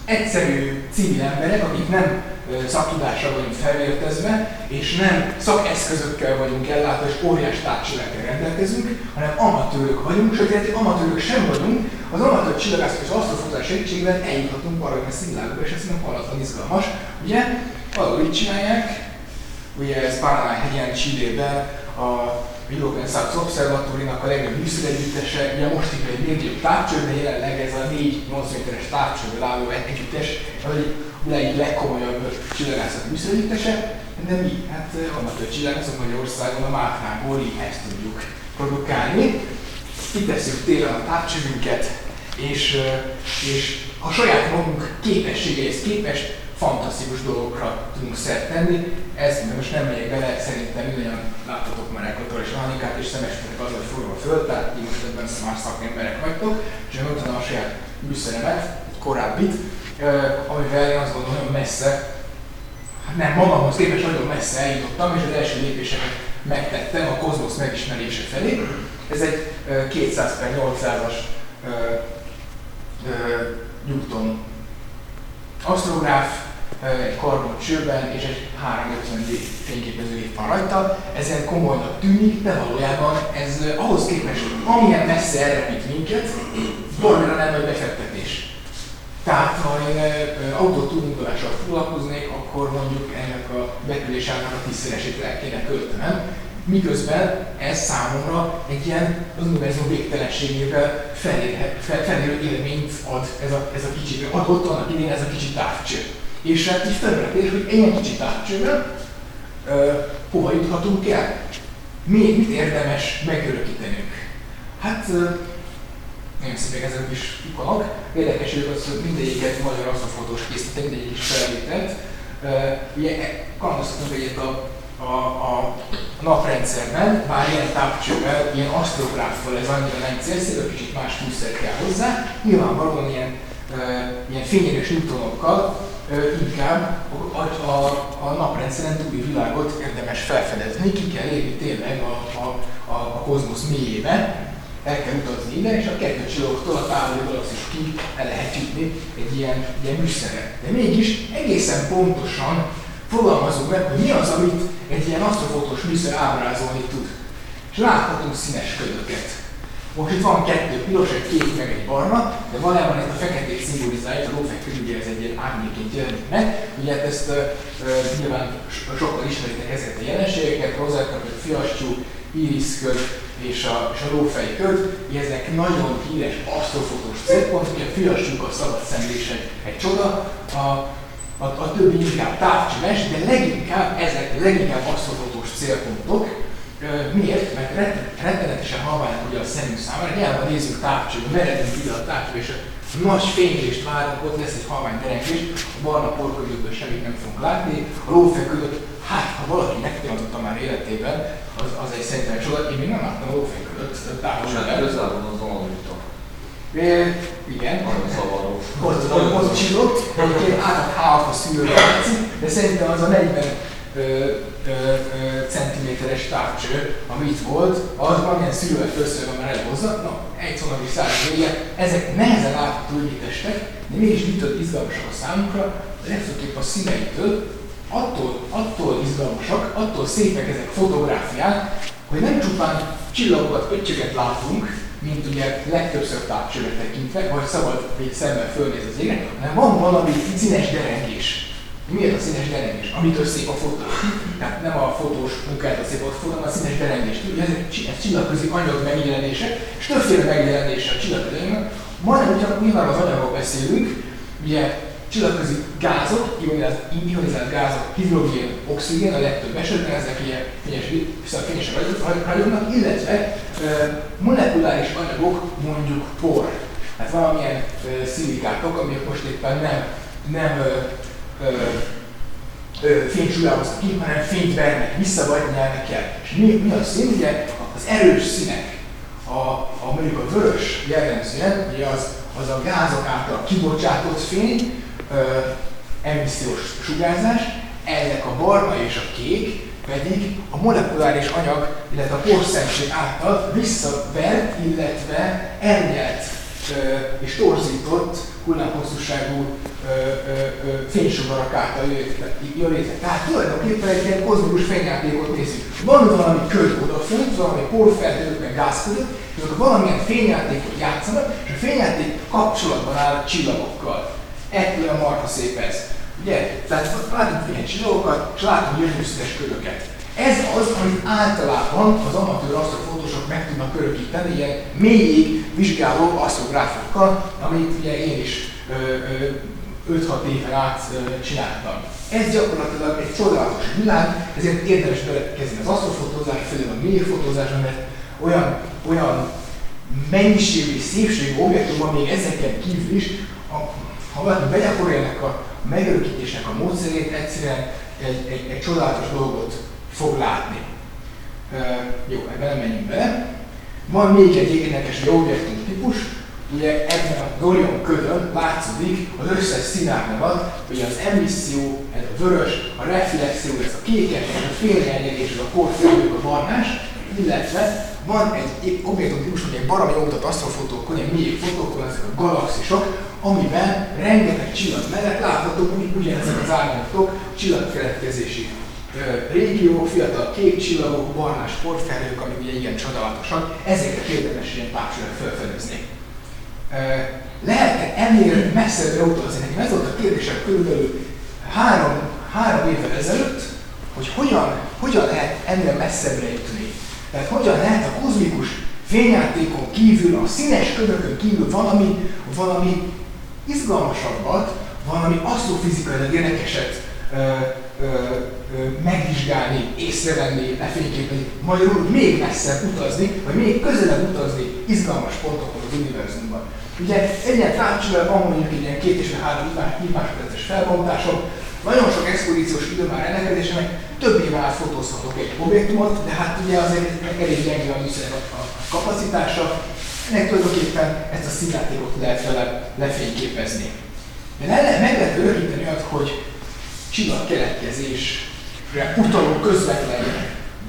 egyszerű civil emberek, akik nem szaktudással vagyunk felvértezve, és nem szakeszközökkel vagyunk ellátva, és óriás távcsövekkel rendelkezünk, hanem amatőrök vagyunk, sőt, hogy amatőrök sem vagyunk, az amatőr csillagászat és asztrofotás segítségével eljuthatunk arra, hogy színvilágokba, és ez nem hallatlan izgalmas. Ugye, valahogy így csinálják, ugye ez Panamá hegyen Csillében, a European South Observatórinak a legnagyobb műszeregyüttese, ugye most itt egy legnagyobb távcső, de jelenleg ez a 4-8 méteres távcsőből álló együttes, az egy legkomolyabb csillagászat műszeregyüttese, de mi? Hát amatőr csillagászok Magyarországon a Mátránból így ezt tudjuk produkálni. Kitesszük télen a távcsövünket, és, és a saját magunk képességeihez képest fantasztikus dolgokra tudunk szert tenni. Ez most nem megyek bele, szerintem mindannyian láttatok már Ekvator és Hanikát, és szemesítetek az, hogy forog a föld, tehát ti most ebben már szakemberek vagytok, és én mutatom a saját műszeremet, egy korábbit, amivel én azt gondolom, hogy messze, hát nem magamhoz képest nagyon messze eljutottam, és az első lépéseket megtettem a kozmosz megismerése felé. Ez egy 200 per 800-as Newton asztrográf, egy karbon csőben és egy 350D fényképezőgép van rajta. Ezen komolynak tűnik, de valójában ez ahhoz képest, amilyen messze elrepít minket, baromira nem nagy befektetés. Tehát ha én autótúningolással foglalkoznék, akkor mondjuk ennek a betűlésának a tízszeresét el kéne költenem, miközben ez számomra egy ilyen az univerzum végtelenségével felérő élményt ad ez a, ez a kicsi, adott annak idén ez a kicsi távcső. És hát így felmerül hogy ilyen kicsi távcsővel uh, hova juthatunk el? Még mit érdemes megörökítenünk? Hát uh, nagyon szépek ezek is ikonok. Érdekes, hogy az mindegyiket magyar asztrofotós készítette, mindegyik is felvételt. Uh, ugye kalandoztatunk egyet a, a, a naprendszerben, bár ilyen távcsővel, ilyen asztrográffal ez annyira nem célszerű, kicsit más fűszer kell hozzá, nyilvánvalóan ilyen, uh, ilyen fényerős newtonokkal inkább a, a, a naprendszeren túli világot érdemes felfedezni, ki kell lépni tényleg a, a, a, a kozmosz mélyébe, el kell utazni ide, és a kettő csillagoktól a távoli galaxisokig el lehet jutni egy ilyen, ilyen műszerre. De mégis egészen pontosan fogalmazunk meg, hogy mi az, amit egy ilyen asztrofotós műszer ábrázolni tud. és láthatunk színes ködöket. Most itt van kettő piros, egy kék, meg egy barna, de valójában ezt a feketét szimbolizálja, a lófek ugye ez egy ilyen árnyéként jelenik meg. Ugye hát ezt uh, nyilván so- sokkal ismeritek ezeket a jelenségeket, rozetta, vagy fiascsú, iriszköd és a, és a lófejköd, ezek nagyon híres asztrofotós célpontok, a fiascsúk a szabad szemlés egy, egy csoda, a, a, a többi inkább távcsimes, de leginkább ezek leginkább asztrofotós célpontok, Miért? Mert rettenetesen halványok ugye a szemünk számára, nyilván nézzük távcsőbe, meredünk ide a távcsőbe, és a nagy fénylést várunk, ott lesz egy halvány derengés, a barna porködőből semmit nem fogunk látni, a lófeküdött, hát ha valaki megtanította már életében, az, az egy szerintem csoda, én még nem láttam a lófeküdött távolságban. Közel van az alapító. Igen. Nagyon zavaró. Ott, ott, ott csillott, egyébként átad háfa szűrőre de szerintem az a 40 ö, ö, ö, centiméteres távcső, ami itt volt, az valamilyen szülővel össze már elhozza, na, egy is száz vége, ezek nehezen látható testek, de mégis mitől izgalmasak a számunkra, legfőképp a színeitől, attól, attól izgalmasak, attól szépek ezek fotográfiák, hogy nem csupán csillagokat, ötcsöket látunk, mint ugye legtöbbször távcsőre tekintve, vagy szabad még szemben fölnéz az égre, hanem van valami színes derengés Miért a színes derengés? Amitől szép a fotó. Tehát nem a fotós munkát a szép a fotó, hanem a színes derengés. Ugye ez, ez csillagközi anyag megjelenése, és többféle megjelenése a csillagközi anyag. Majdnem csak nyilván az anyagról beszélünk, ugye csillagközi gázok, ionizált gázok, hidrogén, oxigén, a legtöbb esetben ezek ilyen fényes, fényesen ragyognak, illetve e, molekuláris anyagok, mondjuk por. Hát valamilyen e, szilikátok, amik most éppen nem, nem fényt sugároznak ki, hanem fényt vernek vissza, vagy nyelnek el. És mi, mi a szín? Ugye az erős színek, a, a mondjuk a vörös jellemzően, ugye az, az a gázok által kibocsátott fény, emissziós sugárzás, ennek a barna és a kék pedig a molekuláris anyag, illetve a porszemség által visszavert, illetve elnyelt és torzított hullámhosszúságú fénysugarak által jön létre. Tehát tulajdonképpen egy ilyen kozmikus fényjátékot nézzük. Van valami köd odafönt, valami porfelhők, meg gázködök, és akkor valamilyen fényjátékot játszanak, és a fényjáték kapcsolatban áll a csillagokkal. Ettől a marha szép ez. Ugye? Tehát látunk ilyen csillagokat, és látunk gyönyörűszínes ködöket. Ez az, amit általában az amatőr asztrofotósok meg tudnak örökíteni, ilyen mélyig vizsgáló asztrográfokkal, amit ugye én is 5-6 éven át csináltam. Ez gyakorlatilag egy csodálatos világ, ezért érdemes belekezdeni az asztrofotózás, főleg a mélyfotózásra, mert olyan, olyan mennyiségű szépségű objektum van még ezeken kívül is, a, ha valaki begyakorolja a megörökítésnek a módszerét, egyszerűen egy, egy, egy csodálatos dolgot fog látni. Uh, jó, ebben nem menjünk bele. Van még egy érdekes objektum típus, ugye ebben a Dorion ködön látszódik az összes színárnyalat, hogy az emisszió, ez a vörös, a reflexió, ez a kékes, a félrenyegés, ez a korfelhők, a barnás, illetve van egy objektum típus, hogy egy baromi nyomtat asztrofotókon, egy mély fotókon, ezek a galaxisok, amiben rengeteg csillag mellett láthatók mondjuk ugyanezek az árnyatok csillagkeletkezési régiók, fiatal kék csillagok, barnás portfelhők, amik ugye igen csodálatosak, ezeket érdemes ilyen távcsőre felfedezni. Lehet-e ennél messzebbre utazni? Nekem ez volt a kérdésem körülbelül három, három évvel ezelőtt, hogy hogyan, hogyan lehet ennél messzebbre jutni. Tehát hogyan lehet a kozmikus fényjátékon kívül, a színes ködökön kívül valami, valami izgalmasabbat, valami asztrofizikailag érdekeset ö, ö, ö, megvizsgálni, észrevenni, lefényképezni, magyarul még messzebb utazni, vagy még közelebb utazni izgalmas pontokon az univerzumban. Ugye egy ilyen távcsővel van mondjuk egy ilyen két és három másodperces felbontásom, nagyon sok expozíciós idő már rendelkezésre, meg több év át fotózhatok egy objektumot, de hát ugye azért elég gyenge a műszerek a, kapacitása, ennek tulajdonképpen ezt a színjátékot lehet vele lefényképezni. De le, meg lehet örökíteni azt, hogy csillagkeletkezésre utaló közvetlen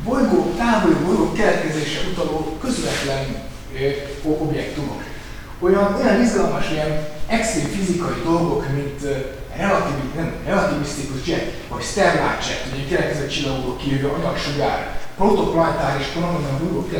bolygó, távoli bolygó keletkezésre utaló közvetlen ö, objektumok. Olyan, olyan izgalmas, ilyen extrém fizikai dolgok, mint relativ, nem, relativisztikus jet, vagy sterlát jet, ugye keletkezett csillagokból kijövő anyagsugár, protoplanetáris onnan bolygók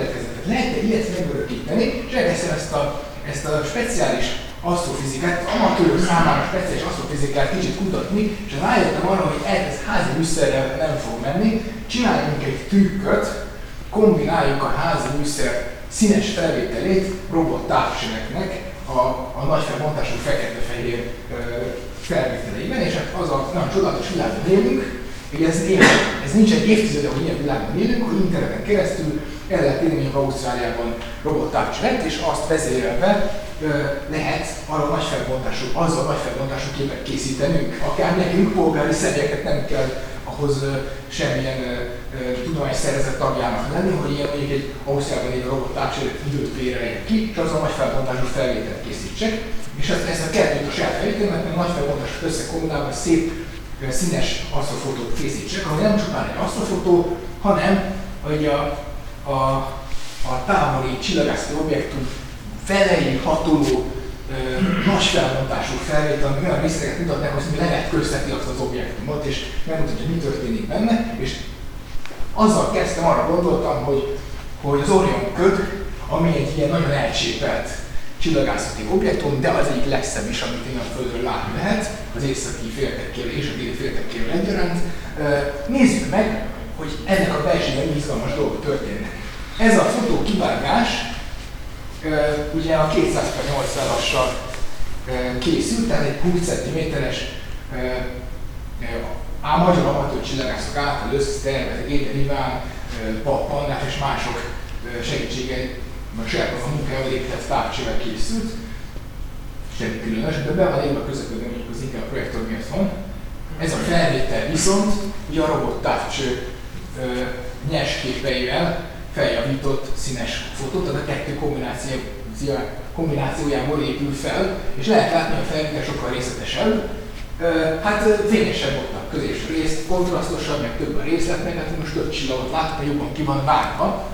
lehet egy ilyet megörökíteni, és elkezdtem ezt a, ezt a speciális asztrofizikát, amatőrök számára speciális asztrofizikát kicsit kutatni, és rájöttem arra, hogy ez házi műszerrel nem fog menni, csináljunk egy trükköt, kombináljuk a házi műszer színes felvételét robot távsöveknek a, a nagy felbontású fekete-fehér felvételeiben, és hát az a nagyon csodálatos világban élünk, hogy ez, ez nincs egy évtizede, hogy ilyen világban élünk, hogy interneten keresztül el lehet érni, hogy Ausztráliában robottávcs lett, és azt vezérelve lehet arra nagy felbontású, azzal nagy felbontású képet készítenünk. Akár nekünk polgári személyeket nem kell ahhoz semmilyen tudományos szervezet tagjának lenni, hogy ilyen mondjuk egy Ausztriában lévő robottávcseret időt véreljek ki, és azzal nagy felbontású felvételt készítsek. És ezt, ezt a kettőt a saját felvételemet, mert nagy felbontású összekombinálva szép színes asztrofotót készítsek, ami nem csupán egy asztrofotó, hanem hogy a, a, a távoli csillagászati objektum felei hatoló nagy felbontású felvétel, ami olyan részleteket mutatnak, hogy mi lehet közteti azt az objektumot, és megmutatja, hogy mi történik benne, és azzal kezdtem, arra gondoltam, hogy, hogy az Orion köd, ami egy ilyen nagyon elcsépelt csillagászati objektum, de az egyik legszebb is, amit innen Földről látni lehet, az északi féltekkéről és a déli féltekkéről egyaránt. Nézzük meg, hogy ennek a belsőben izgalmas dolgok történnek. Ez a fotó kivágás ugye a 280-assal készült, tehát egy 20 cm-es a magyar amatőr csillagászok által összetervezett Éder Iván, Pannát és mások segítsége a saját a munkájával épített távcsével készült, semmi különös, de be van írva a közepében, mondjuk az inkább a projektor miatt van. Ez a felvétel viszont ugye a robot távcső nyers képeivel feljavított színes fotót, tehát a kettő kombináció, kombinációjából épül fel, és lehet látni, a felvétel sokkal részletesebb, Hát fényesebb volt a középső rész, kontrasztosabb, meg több a részlet, meg hát most több csillagot látok, jobban ki van vágva,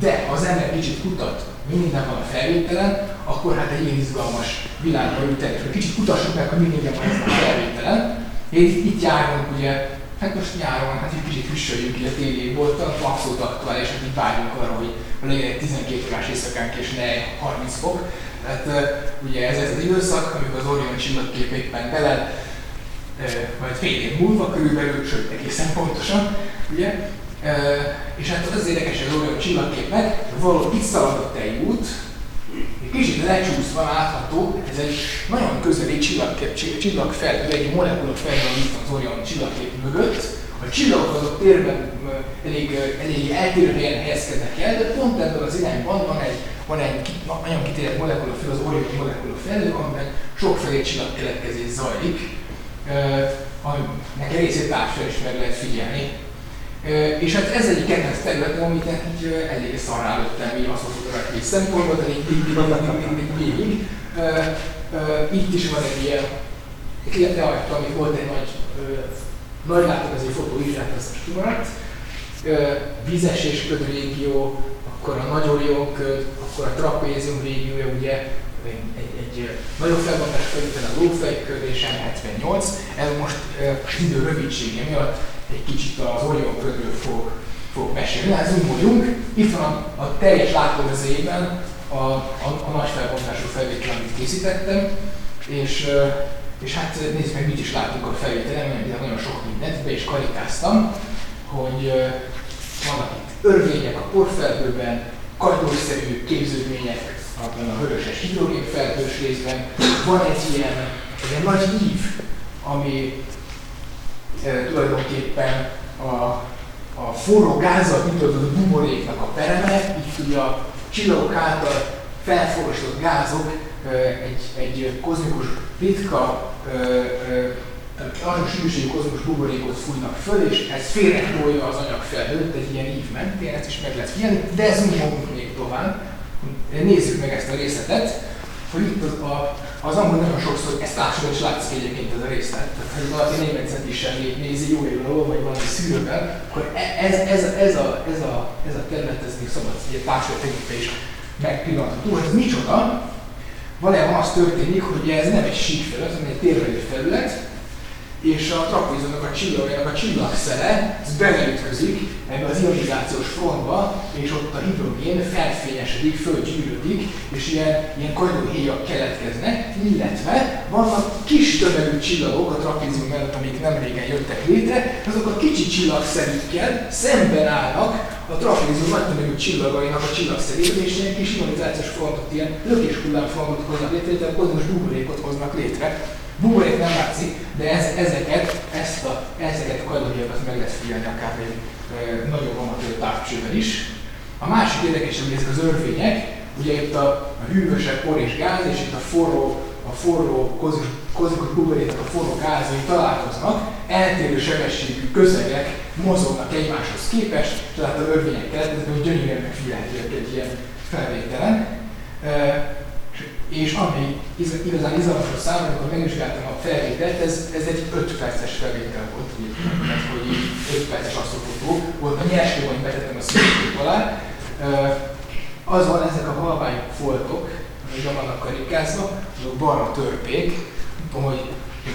de az ember kicsit kutat, mi minden van a felvételen, akkor hát egy ilyen izgalmas világba jut el. Kicsit kutassuk meg, hogy mi minden van ezen a felvételen. Itt, itt járunk ugye, hát most nyáron, hát egy kicsit hüssöljünk ki a tévé volt, abszolút aktuális, hogy itt vágyunk arra, hogy legyen egy 12 órás éjszakánk és ne 30 fok. Tehát ugye ez, ez az időszak, amikor az Orion csillagkép éppen bele, uh, majd fél év múlva körülbelül, sőt egészen pontosan, ugye, és hát az érdekes az Orion csillagképnek, valahol itt szaladott egy út, kicsit lecsúszva látható, ez egy nagyon közeli csillagkép, csillagfelhő, egy molekula felhő itt az Orion csillagkép mögött. A csillagok azok térben elég, elég eltérő helyen helyezkednek el, de pont ebben az irányban van egy, van egy nagyon kitérett molekula fel, az Orion molekula felhő, amiben sokfelé csillagkeletkezés zajlik, aminek részét távcső is meg lehet figyelni és hát ez egy kedvenc terület, amit így elég szarrá lőttem így azt fotográfiai szempontból, de így, így, így, így, így. Itt is van egy ilyen, illetve rajta, amit volt egy nagy, nagy látogatói fotó is, hát ez most kimaradt. Vízesésköd régió, akkor a Nagy Orion köd, akkor a Trapézium régiója, ugye egy, egy, egy nagyobb felbontás felületen a Lófejköd és M78. Ez most idő rövidsége miatt egy kicsit az Orion ködről fog, fog mesélni. Hát zoomoljunk. Itt van a, a teljes látóvezében a, a, a nagy felbontású felvétel, amit készítettem, és, és hát nézzük meg, mit is látunk a felvételen, mert nagyon sok mindent be is karikáztam, hogy vannak itt örvények a porfelhőben, kagylószerű képződmények abban a vöröses hidrogénfelhős részben, van egy ilyen, egy ilyen nagy ív, ami tulajdonképpen a, a forró gázat mutatott buboréknak a pereme, így ugye a csillagok által felforostott gázok egy, egy kozmikus ritka, nagyon sűrűségű kozmikus buborékot fújnak föl, és ez félretolja az anyagfelhőt egy ilyen ív mentén, ezt is meg lehet figyelni, de zoomolunk még tovább. Nézzük meg ezt a részletet hogy itt az, a, az angol nagyon sokszor ezt látszik, és látszik egyébként ez a részlet. Tehát, ha valaki német centisen nézi jó élő vagy valami szűrővel, akkor e- ez, ez, ez, a, ez, a, ez a terület, ez még szabad, hogy egy társadalmi is megpillantható. Ez micsoda? Valójában az történik, hogy ez nem egy sík felület, hanem egy térvelő felület, és a trapézónak a csillagjának a csillagszele, ez beleütközik ebbe az ionizációs frontba, és ott a hidrogén felfényesedik, fölgyűrődik, és ilyen, ilyen kanyóhéjak keletkeznek, illetve vannak kis tömegű csillagok a trapézium mellett, amik nem régen jöttek létre, azok a kicsi csillagszerükkel szemben állnak a trapézium nagy tömegű csillagainak a csillagszerében, és ilyen kis ionizációs frontot, ilyen lökéshullám frontot hoznak létre, tehát kozmos buborékot hoznak létre, buborék nem látszik, de ez, ezeket, ezt a, ezeket a kalóriákat meg lehet figyelni akár egy e, nagyobb amatőr távcsővel is. A másik érdekes, hogy ezek az örvények, ugye itt a, a hűvösebb por és gáz, és itt a forró, a forró kozmikus buboréknak a forró gázai találkoznak, eltérő sebességű közegek mozognak egymáshoz képest, tehát a örvények keletkeznek, hogy gyönyörűen megfigyelhetőek egy ilyen felvételen. E, és ami igazán izgalmas számomra, amikor megvizsgáltam a felvételt, ez, ez egy 5 perces felvétel volt, mert hogy 5 perces asztrofotó volt a nyerség, amit betettem a szívét alá. Az van, ezek a halvány foltok, amik vannak karikázva, azok barna törpék. Tudom, hogy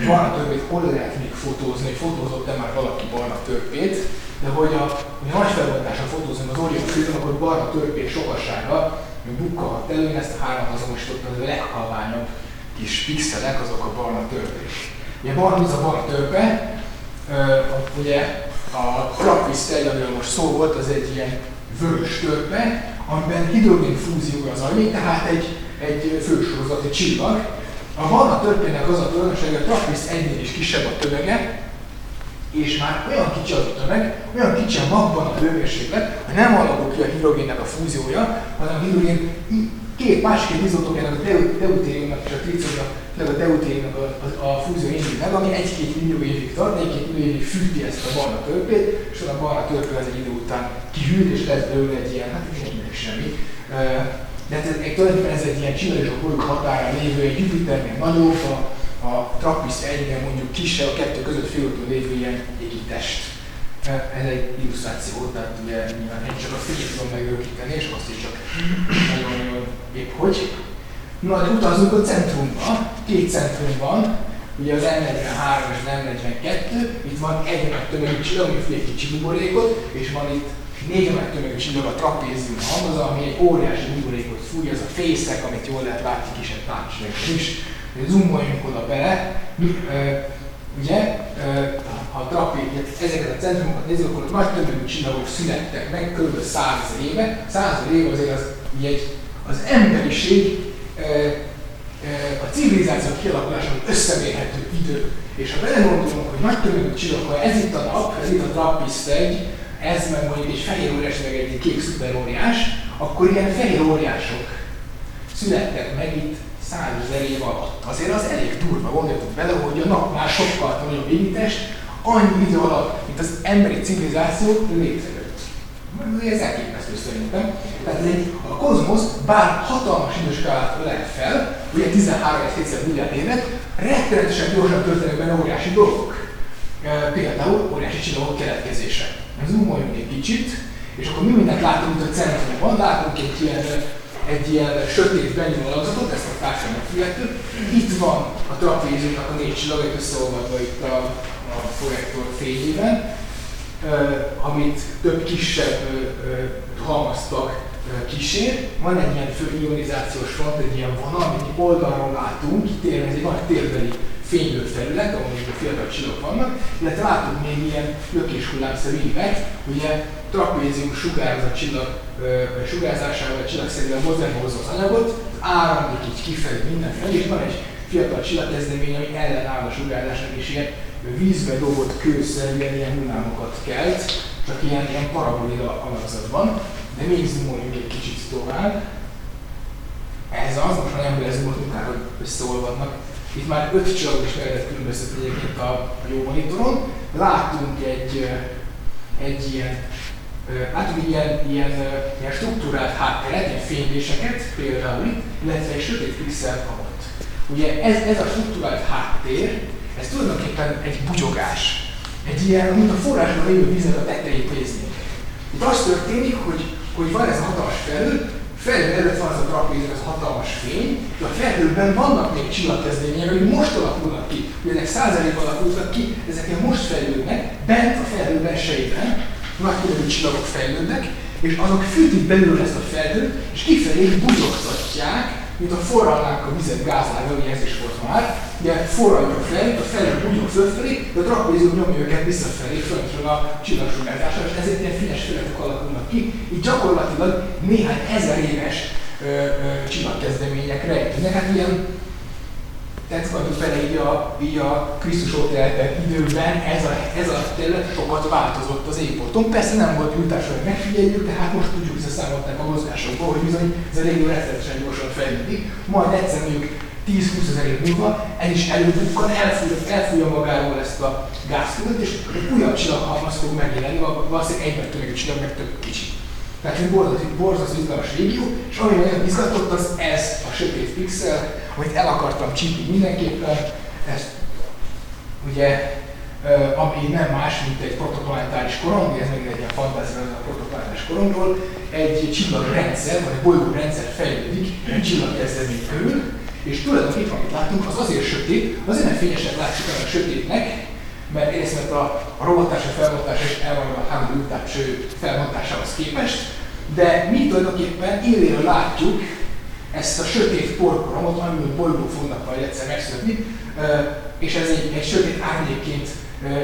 barna törpét hol lehet még fotózni, hogy fotózott-e már valaki barna törpét, de hogy a, hogy a nagy felbontásra fotózunk az Orion fülön, akkor barna törpés sokasága bukkanhat elő, ezt a három azonosítottam, hogy a leghalványabb kis pixelek, azok a barna törpés. Ugye barna, ez a barna törpe, ugye a egy, amiről most szó volt, az egy ilyen vörös törpe, amiben hidrogén fúziója az annyi, tehát egy, egy fősorozat, egy csillag. A barna törpének az a tulajdonság, hogy a Trappist egynél is kisebb a tömege, és már olyan kicsi az a tömeg, olyan kicsi a magban a hőmérséklet, hogy nem alakul ki a hidrogénnek a fúziója, hanem a hidrogén két másik izotópjának, a deutériumnak és a tritiumnak, a deutériumnak a, a, a fúzió indul meg, ami egy-két millió évig tart, egy-két millió évig fűti ezt a barna törpét, és a barna törpő az egy idő után kihűlt, és lesz belőle egy ilyen, hát mindenkinek semmi. De ez, tulajdonképpen ez egy ilyen csillagos bolygó határán lévő, egy Jupiternél nagyobb, a, Trappist egynél mondjuk kisebb, a kettő között félúton lévő ilyen égi test. Ez egy illusztráció, tehát ugye nyilván én csak a fényét tudom megörökíteni, és azt is csak nagyon-nagyon épp hogy. Na, de utazunk a centrumba, két centrum van, ugye az M43 és az M42, itt van egy nagy tömegű csillag, ami egy kicsi buborékot, és van itt négy nagy tömegű csillag a trapézium halmaza, ami egy óriási buborékot fúj, az a fészek, amit jól lehet látni kisebb társadalmak is zoomoljunk oda bele, ugye, ha a trapi, ezeket a centrumokat nézzük, akkor nagy tömegű csillagok születtek meg kb. 100 éve. 100 év azért az, egy, az emberiség a civilizáció kialakulásában összemérhető idő. És ha belegondolunk, hogy nagy tömegű csillag, ha ez itt a nap, ez itt a Trappist egy, ez meg mondjuk egy fehér óriás, meg egy kék szuperóriás, akkor ilyen fehér óriások születtek meg itt százezer év alatt. Azért az elég durva, gondoljatok bele, hogy a napnál sokkal nagyobb égitest annyi idő alatt, mint az emberi civilizáció létrejött. Ez elképesztő szerintem. Tehát egy, a kozmosz bár hatalmas időskálát lehet fel, ugye 13,7 milliárd évet, rettenetesen gyorsan történnek benne óriási dolgok. Például óriási csillagok keletkezése. Zoomoljunk egy kicsit, és akkor mi mindent látunk, mint a centrumban. Látunk egy ilyen egy ilyen sötét benyomó alakzatot, ezt a társadalmat figyeltük. Itt van a trapéziumnak a négy csillag, összeolvadva itt a, a projektor fényében, amit több kisebb halmaztak kísér. Van egy ilyen fő ionizációs front, egy ilyen vonal, amit oldalról látunk, kitér, ez egy nagy térbeli fénylő felület, ahol a fiatal csillagok vannak, illetve látunk még ilyen lökéshullámszerű évek, ugye trapézium sugároz a csillag sugárzásával, a csillagszerűen mozgásba hozza az anyagot, áramlik így kifelé mindenfelé, és van egy fiatal csillagkezdeménye, ami ellenáll a sugárzásnak, és ilyen vízbe dobott kőszerűen ilyen hullámokat kelt, csak ilyen, ilyen parabolida alakzatban. De még zoomoljunk egy kicsit tovább. Ez az, most már nem lezoomoltunk rá, hogy összeolvadnak. Itt már öt csillag is lehetett különböztetni egyébként a, jó monitoron. Látunk egy, egy ilyen látunk ilyen, ilyen, ilyen struktúrált hátteret, ilyen fényvéseket például itt, illetve egy sötét pixel alatt. Ugye ez, ez a struktúrált háttér, ez tulajdonképpen egy bugyogás. Egy ilyen, mint a forrásban lévő víznek a tetejét nézni. Itt az történik, hogy, hogy van ez a hatalmas felül, felhő előtt van az a trapézor, az hatalmas fény, de a felhőben vannak még csillagkezdemények, amik most alakulnak ki. Ugye ezek százalékban alakultak ki, ezek most fejlődnek, bent a felhő belsejében, nagy különböző csillagok fejlődnek, és azok fűtik belül ezt a felhőt, és kifelé buzogtatják, mint a forralnánk a vizet gázlága, ugye ez is volt már, ugye forraljuk felhőt, a felhő buzog fölfelé, de a trapézium nyomja őket visszafelé, föntről a csillagsugárzásra, és ezért ilyen fényes feletek alakulnak ki. Így gyakorlatilag néhány ezer éves ö, ö, csillagkezdemények rejtőnek. Hát ilyen gondoljuk bele így a, így a Krisztus óta eltelt időben ez a, ez a terület sokat változott az égbolton. Persze nem volt jutás, hogy megfigyeljük, de hát most tudjuk visszaszámolni a mozgásokból, hogy bizony ez a régió rettenetesen gyorsan fejlődik. Majd egyszer mondjuk 10-20 ezer év múlva ez is előbukkan, elfújja, elfújja magáról ezt a gáztudat, és újabb csillaghalmaz fog megjelenni, valószínűleg egyben tömegű csillag, meg több kicsi. Tehát egy borzasztó, borzasztó izgalmas régió, és ami nagyon izgatott, az ez a sötét pixel, amit el akartam csípni mindenképpen, ezt ugye, ami nem más, mint egy protoplanetáris korong, ez még egy ilyen fantázia a protoplanetáris korongról, egy csillagrendszer, vagy egy bolygórendszer fejlődik egy csillagkezdemény körül, és tulajdonképpen amit látunk, az azért sötét, azért nem fényesebb látszik a sötétnek, mert egyrészt mert a, a robotás, a felbontás és el van a háború cső felbontásához képest, de mi tulajdonképpen élően látjuk ezt a sötét porkoromot, amiből bolygók fognak majd egyszer megszületni, és ez egy, egy sötét árnyékként,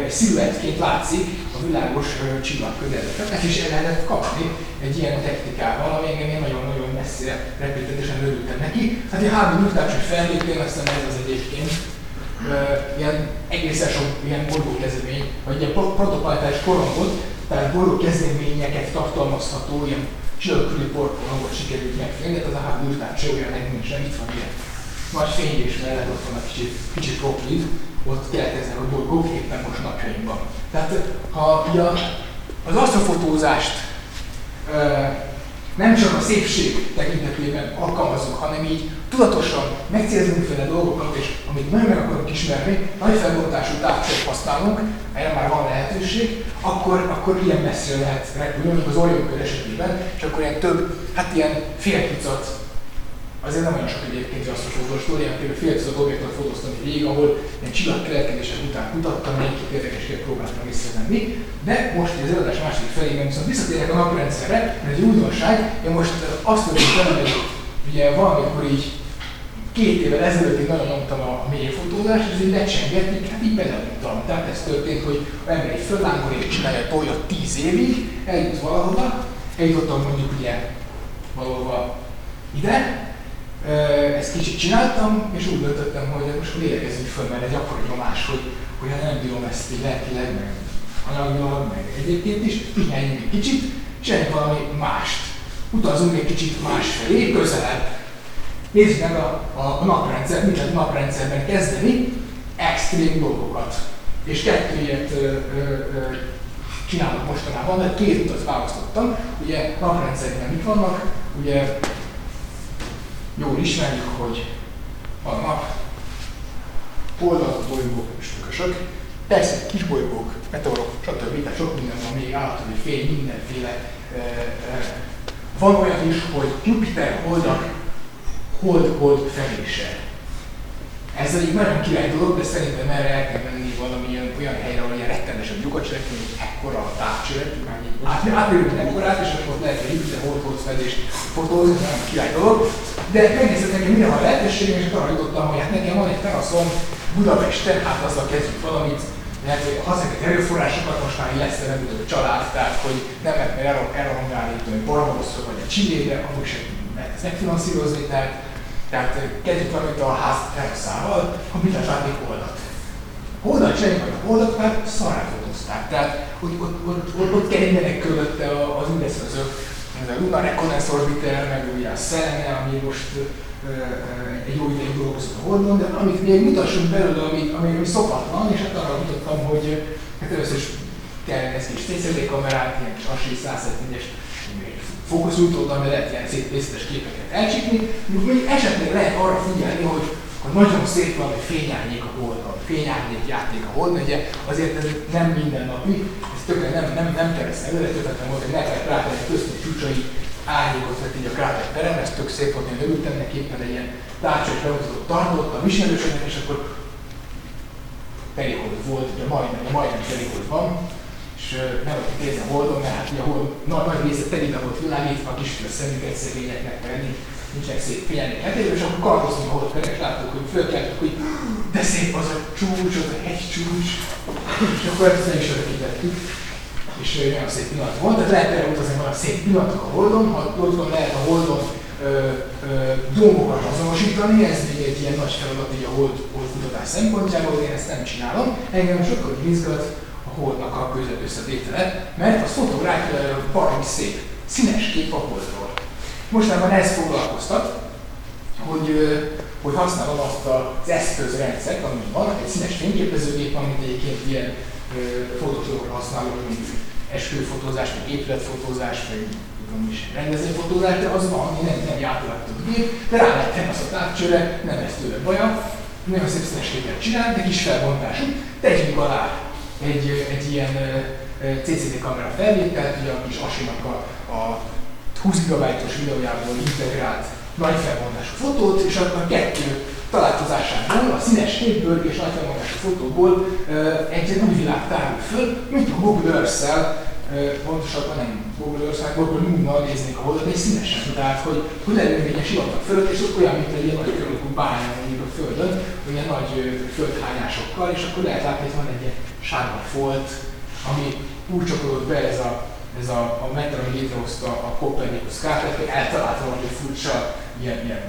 egy sziluettként látszik a világos csillagközelben. Ezt is el lehetett kapni egy ilyen technikával, ami engem nagyon-nagyon messzire repültetesen örültem neki. Hát egy három nyugtácsú felvétel, aztán ez az egyébként ilyen egészen sok ilyen bolygókezdmény, vagy ilyen protoplanetáris korongot, tehát bolygókezdményeket tartalmazható ilyen csillagkörüli porkorongot sikerült megfélni, az a háború után se olyan nekünk sem, itt van ilyen nagy fényés mellett, ott van a kicsit, kicsit proklid, ott keletkeznek a bolygók éppen most napjainkban. Tehát ha ugye az asztrofotózást nem csak a szépség tekintetében alkalmazunk, hanem így tudatosan megcélzünk fel a dolgokat, és amit nagyon meg akarunk ismerni, nagy felbontású távcsőt használunk, erre már van lehetőség, akkor, akkor ilyen messzire lehet repülni, az Orion kör esetében, és akkor ilyen több, hát ilyen fél tucat Azért nem olyan sok egyébként azt a fotóstól, ilyen például fél tucat objektot fotóztam végig, ahol ilyen csillagkeletkezések után kutattam, egy-két érdekességet próbáltam visszavenni. De most az előadás második felében viszont visszatérek a naprendszerre, mert egy újdonság, én most azt tudom, hogy ugye valamikor így két évvel ezelőtt én nagyon nyomtam a mélyfotózást, ez így lecsengetni, hát így beleuntam. Tehát ez történt, hogy ember egy föllángol és csinálja tolja tíz évig, eljut valahova, eljutottam mondjuk ugye valahova ide, ezt kicsit csináltam, és úgy döntöttem, hogy most lélegezzünk föl, mert egy akkora nyomás, hogy, hogy hát nem bírom ezt így lelkileg, meg anyagilag, meg egyébként is, pihenjünk egy kicsit, csináljunk valami mást. Utazunk egy kicsit másfelé, közelebb. Nézzük meg a, a naprendszer, mit lehet naprendszerben kezdeni, extrém dolgokat. És kettő ilyet ö, ö, ö, csinálok mostanában, mert két utat választottam. Ugye naprendszerben mit vannak, ugye jól ismerjük, hogy vannak oldalak, bolygók és trükkösök, persze kis bolygók, meteorok, stb. Tehát sok minden van még állatok, fény, mindenféle. E, e, van olyan is, hogy Jupiter holdak hold-hold felése. Ez egy nagyon király dolog, de szerintem erre el kell menni valamilyen olyan helyre, ahol ilyen rettenesebb lyukat csinálni, hogy ekkora a távcsövet, átmérünk ekkorát, és akkor lehet egy Jupiter hold-hold fedést fotózni, nagyon király dolog. De megnéztem nekem minden a lehetőségem, és arra jutottam, hogy hát nekem van egy teraszom Budapesten, hát azzal kezdjük valamit, lehet, hogy használjuk erőforrásokat, most már lesz a család, tehát hogy nem lehet mer elrongálni egy Barbarosszor vagy a Csillére, amúgy sem lehet ezt megfinanszírozni, tehát, tehát kezdjük valamit a ház teraszával, ha mit lehet látni holdat. Holdat csináljuk, vagy a holdat már szarát fotózták. Tehát ott, ott, ott, ott, ott keringenek körülötte az ügyeszközök, ez a Luna Reconnaissance Orbiter, meg ugye a Selene, ami most egy jó ideig dolgozott a Holdon, de amit még mutassunk belőle, ami, ami, ami szokatlan, és hát arra mutattam, hogy hát először is kell ez kis TCD kamerát, ilyen kis ASI 171-es fókuszújtót, ami lehet ilyen szép részletes képeket elcsípni, még esetleg lehet arra figyelni, hogy akkor nagyon szép valami fényárnyék a holdon, fényárnyék játék a holdon, ugye azért ez nem mindennapi, ez tökre nem, nem, nem kereszt előre, többet volt, hogy ne kellett rátenni a köztünk csúcsai árnyékot vett így a kráter terem, ez tök szép volt, én leültem neki éppen egy ilyen tárcsai bemutatót tartottam ismerősöknek, és akkor telihold volt, ugye majdnem, majdnem telihold van, és nem volt nézni a holdon, mert hát ugye a hold nagy, nagy része telibe volt világítva, a kis szemüket szegényeknek, mert nincsenek szép fényelni hetében, és akkor karkoztunk a hold körül, és láttuk, hogy fölkeltük, hogy de szép az a csúcs, az a hegy csúcs, és akkor ezt nem is örökítettük és nagyon szép pillanat volt. Tehát lehet erre utazni, van szép pillanatok a Holdon, ha ott van lehet a Holdon dombokat azonosítani, ez még egy ilyen nagy feladat így a hold, hold kutatás szempontjából, én ezt nem csinálom. Engem sokkal izgat a holdnak a között összetétele, mert az fotográfia baromi szép, színes kép a holdról. Mostanában ez foglalkoztat, hogy, hogy használom azt az eszközrendszert, ami van, egy színes fényképezőgép, amit egyébként ilyen fotócsoportra használok, mint esküvőfotózás, meg épületfotózás, meg tudom is rendezvényfotózás, de az van, ami nem, nem játéklatú gép, de rá lehet tenni azt a távcsőre, nem lesz tőle baja, nagyon szép színes képet csinál, de kis felbontású. Tegyünk alá egy, egy ilyen CCD kamera felvételt, ugye a kis Asinak a, a 20 GB-os videójából integrált nagy felbontású fotót, és akkor a kettő találkozásából, a színes képből és nagy felbontású fotóból egy új világ tárul föl, mint a Google Earth-szel, pontosabban nem Google Earth-szel, Google Moon-nal néznék a holdat, egy színesen, tehát hogy, hogy lelővényes sivatag fölött, és ott olyan, mint egy ilyen nagy körülökű bánya a Földön, olyan nagy földhányásokkal, és akkor lehet látni, hogy van egy ilyen sárga folt, ami úgy csokolott be ez a, ez a, a metal, ami létrehozta a Copernicus kártát, hogy eltalálta valami furcsa ilyen, ilyen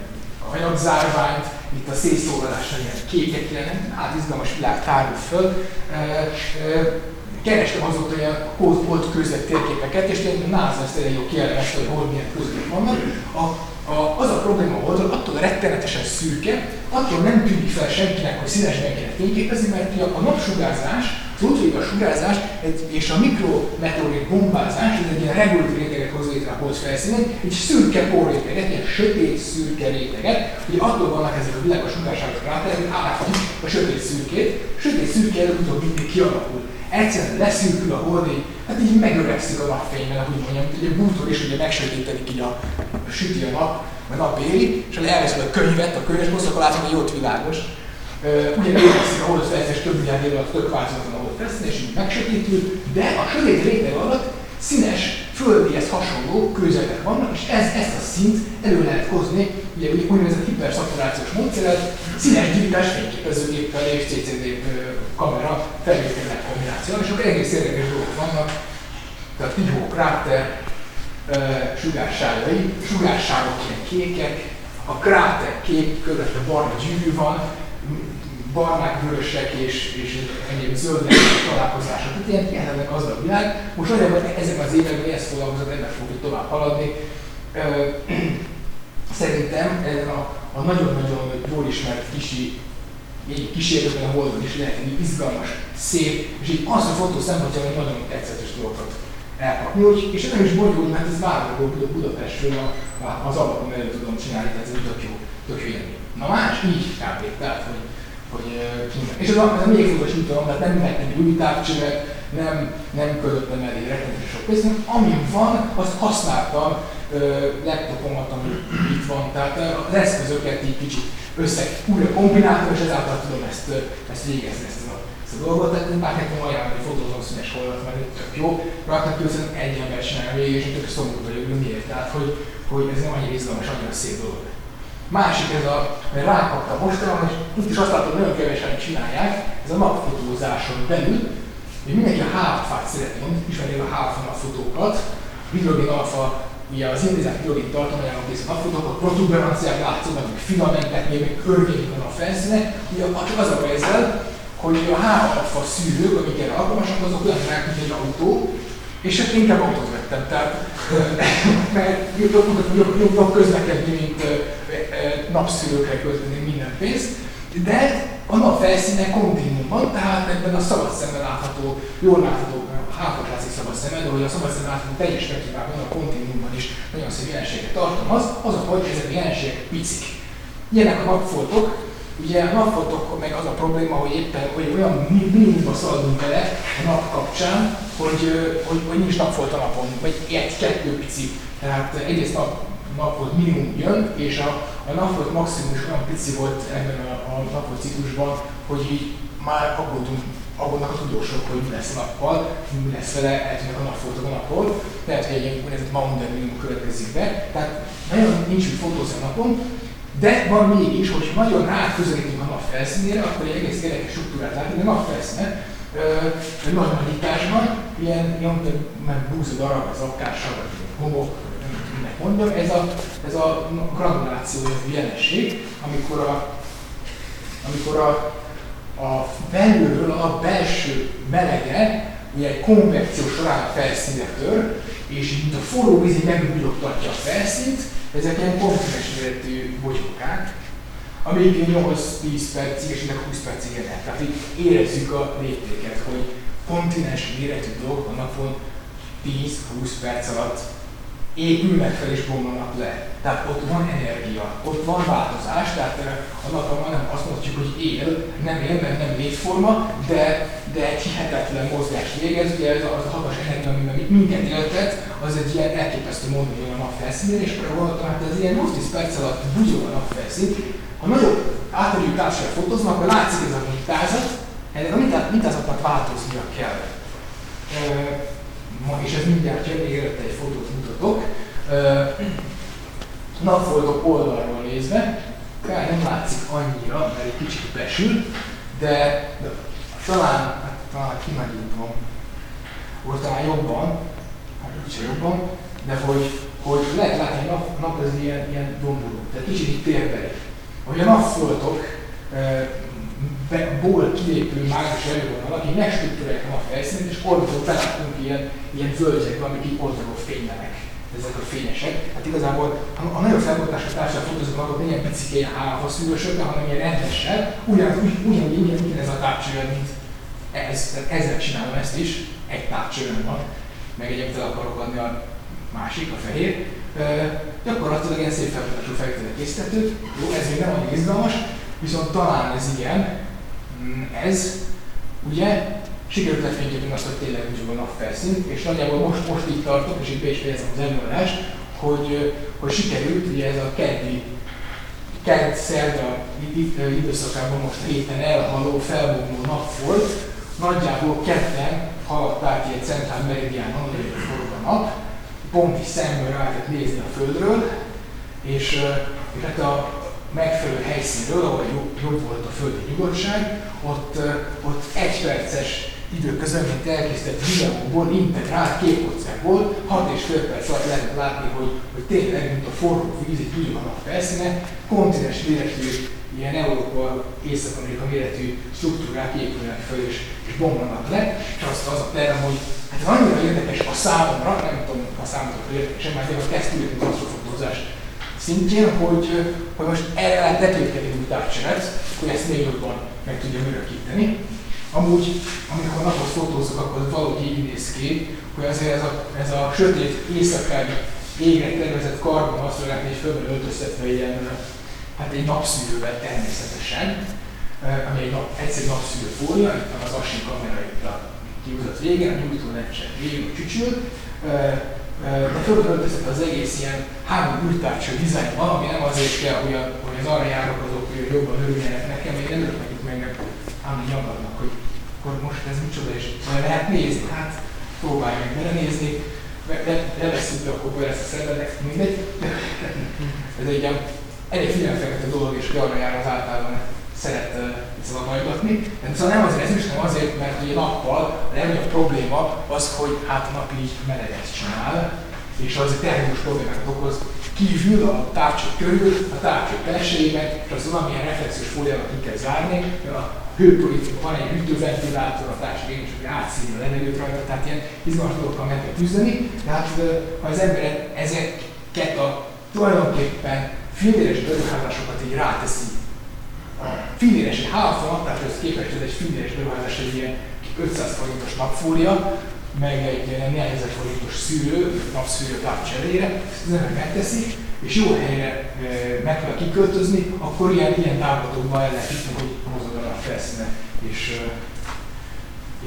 anyagzárványt, itt a szétszólalással ilyen képek jelennek, hát izgalmas világ tárul föl. Kerestem azóta olyan hold között térképeket, és tényleg NASA ezt elég jó kielemezte, hogy hol milyen között vannak. A, a, az a probléma volt, hogy attól rettenetesen szürke, attól nem tűnik fel senkinek, hogy színesben kell fényképezni, mert a, a napsugárzás, az ultravigas sugárzás egy, és a mikrometeorit bombázás, ez egy ilyen regulatív réteget hoz létre a hold felszínén, egy szürke porréteget, egy sötét szürke réteget. Ugye attól vannak ezek a világos sugárságok ráterek, hogy átadjuk a sötét szürkét, a sötét szürke előbb-utóbb mindig kialakul. Egyszerűen leszűkül a hold, hát így megöregszik a napfényben, ahogy mondjam, mint egy bútor is ugye megsötétedik így a, a süti a nap, a nap éli, és elveszed a könyvet, a könyves akkor látom, hogy jót világos. Ugye érekszik a hold felszínes több milliárd év alatt tök változatlan a hold felszín, és így megsötétül, de a sötét réteg alatt színes, földihez hasonló kőzetek vannak, és ez, ezt a szint elő lehet hozni, ugye úgynevezett hiperszaturációs módszerrel, színes digitás fényképezőgéppel és CCD kamera felvételnek kombináció, és akkor egész érdekes dolgok vannak, tehát Tiho, kráter, sugársávai, sugársávok ilyen kékek, a kráter kép körülötte barna gyűrű van, barnák, vörösek és, és egyéb zöldek találkozások. Tehát ilyen jelenleg gazdag világ. Most nagyjából ezek az években ezt foglalkozott, ebben fogjuk tovább haladni. Szerintem ezen a, a nagyon-nagyon jól ismert kisi kísérletben a Holdon is lehet egy izgalmas, szép, és így az a fotó szempontjából nagyon tetszetes dolgokat elkapni. Úgy, és nem is bonyolult, mert ez várható Budapestről a, az alapon elő tudom csinálni, tehát ez egy tök jó, tök jó. Na más, így kb. Tehát, hogy hogy És ez a, ez a még fontos utalom, mert nem vettem egy új távcsövet, nem, nem költöttem elé rettenetesen sok pénzt, hanem ami van, azt használtam uh, laptopomat, ami itt van. Tehát az eszközöket így kicsit össze újra kombináltam, és ezáltal tudom ezt, ezt végezni, ezt a, ezt a dolgot. Tehát én bár nekem ajánlani, hogy fotózom színes holdat, mert tök jó. Rajta kívül egy ember csinálja végig, és tök szomorú vagyok, hogy miért. Tehát, hogy, hogy ez nem annyira izgalmas, annyira szép dolog. Másik ez a, mert rákaptam mostanában, és itt is azt látom, hogy nagyon kevesen csinálják, ez a napfotózáson belül, hogy mindenki a háfát szeretné, ismerjük a háfa napfotókat, hidrogén alfa, ugye az intézet hidrogén tartományában készült napfotók, protuberanciák látszódnak, meg filamentek, még, még örvények van a felszíne, ugye csak az a ezzel, hogy a háfa szűrők, amik erre alkalmasak, azok olyan mint egy autó, és hát inkább autót vettem, tehát mert jobban közlekedni, mint napszülőkre költeni minden pénzt, de a nap felszíne kontinuumban, tehát ebben a szabad szemben látható, jól látható, hátra látszik szabad szemben, de hogy a szabad szemben látható teljes spektrumában a kontinuumban is nagyon szép jelenséget tartalmaz, az a baj, hogy ezek a jelenségek picik. Ilyenek a napfoltok, Ugye a napfotókkal meg az a probléma, hogy éppen hogy olyan mi- minimumba szaladunk bele a nap kapcsán, hogy, hogy, hogy nincs napfolt a napon, vagy egy, kettő pici. Tehát egyrészt nap, napfolt minimum jön, és a, a napfolt maximum is olyan pici volt ebben a, a napfolt ciklusban, hogy így már aggódunk aggódnak a tudósok, hogy mi lesz a nappal, mi lesz vele, eltűnnek a napfoltok a napról, lehet, hogy egy úgynevezett minimum következik be, tehát nagyon nincs mit fotózni a napon, de van mégis, hogy nagyon ráközelítünk a nap felszínére, akkor egy egész érdekes struktúrát látunk, a nap felszíne, ö, egy nagy nagyításban, ilyen, ilyen mert búzó darab, az akkással, homok, nem minek mondjam, ez a, ez a granuláció jelenség, amikor a, amikor a, a belülről a belső melege ugye egy konvekció során a felszínre tör, és mint a forró víz így megbugyogtatja a felszínt, ezek ilyen kontinens méretű bogyókák, amíg 8-10 percig és meg 20 percig élnek. Tehát így érezzük a léptéket, hogy kontinens méretű dolgok a napon 10-20 perc alatt épülnek fel és bomlanak le. Tehát ott van energia, ott van változás, tehát a napon nem azt mondhatjuk, hogy él, nem él, mert nem létforma, de, de egy hihetetlen mozgást végez, ugye ez az a hatalmas energia, amiben minket éltet, az egy ilyen elképesztő módon jön a nap felszínén, és gondoltam, hát ez ilyen 8-10 perc alatt bugyog a nap felszín. Ha nagyobb átadjuk társadalmat fotóznak, akkor látszik ez a mintázat, ennek a mintázatnak változnia kell ma, és ez mindjárt előtte egy fotót mutatok. Napfoldok oldalról nézve, kár nem látszik annyira, mert egy kicsit besül, de, de talán, hát, talán kimagyítom, volt talán jobban, hát kicsit jobban, de hogy, hogy lehet látni, hogy nap, nap az ilyen, ilyen domború, tehát kicsit itt térbeli. Hogy a napfoltok ból kilépő mágnes erővonalak, így megstruktúrálják a felszínt, és oldalról belátunk ilyen, ilyen völgyekbe, amik így oldalról fénylenek. Ezek a fényesek. Hát igazából a, a nagyobb felbontású társadalmat fotózók maguk nem ilyen picike ilyen hálfa szűrösökben, hanem ilyen rendesen, ugyanúgy, ugy, ugyanúgy, ugyan, ugyanez a tápcsőön, mint ez. Tehát ezzel csinálom ezt is, egy tápcsőön van, meg egyébként el akarok adni a másik, a fehér. Uh, gyakorlatilag ilyen szép felbontású felvételek készítettük. Jó, ez még nem annyira izgalmas, viszont talán ez ilyen, Mm, ez ugye sikerült lefényképezni azt, hogy tényleg úgy van a felszín, és nagyjából most, most így tartok, és itt be is fejezem az előadást, hogy, hogy sikerült ugye ez a keddi, kedd szerda időszakában most héten elhaló, felbomló nap volt, nagyjából ketten haladták egy centrál meridiánon, hogy forog a nap, pont is szemmel rá lehetett nézni a Földről, és, és hát a, megfelelő helyszínről, ahol jobb, jobb volt a földi nyugodtság, ott, ott egy perces időközönként elkészített videóból, integrált képkockákból 6 és fél perc alatt lehetett látni, hogy, hogy tényleg, mint a forró víz, itt úgy van a felszíne, kontinens méretű, ilyen Európa, Észak-Amerika méretű struktúrák épülnek föl és, és bomlanak le, és azt az a terem, hogy hát annyira érdekes a számomra, nem tudom, a számomra érdekes, mert a kezdődő mint asztrofotózás szintjén, hogy, hogy most erre lehet letépkedni úgy távcseret, hogy ezt még jobban meg tudja örökíteni. Amúgy, amikor napot fotózok, akkor valahogy így néz ki, hogy azért ez a, ez a sötét éjszakági égre tervezett karbon lehetne egy fölben öltöztetve ilyen, hát egy napszűrővel természetesen, ami egy nap, egyszerű napszűrő fólia, itt az Assi kamera itt a kihúzott végén, a nyújtó lencse végén a csücsül, de fölöltözött az egész ilyen három űrtárcső dizájn van, ami nem azért kell, hogy, a, hogy az arra járok azok jobban örüljenek nekem, még nem örülnek meg, meg ám nyagadnak, hogy akkor most ez micsoda, és majd lehet nézni, hát próbálj meg belenézni, de veszünk be, akkor lesz a szervetek, mindegy. Ez egy ilyen elég figyelemfelkeltő dolog, és arra jár az általában szeret zavajgatni. De szóval nem azért ez is, hanem azért, mert ugye nappal a legnagyobb probléma az, hogy hát nap így meleget csinál, és az termikus problémákat okoz kívül a távcső körül, a távcső belsejében, és az valamilyen reflexiós fóliának ki kell zárni, a hőpolitika van egy hűtőventilátor, a távcső és hogy átszínű a levegőt rajta, tehát ilyen izgalmas dolgokkal meg kell küzdeni, de hát ha az ember ezeket a tulajdonképpen filméres beruházásokat így ráteszi a filléres egy tehát ez képest ez egy filléres beruházás, egy ilyen 500 forintos napfólia, meg egy néhány ezer forintos szűrő, napszűrő távcserére, ezt az ember megteszi, és jó helyre meg kell kiköltözni, akkor ilyen, ilyen távlatokban el lehet jutni, hogy mozog a felszíne, és,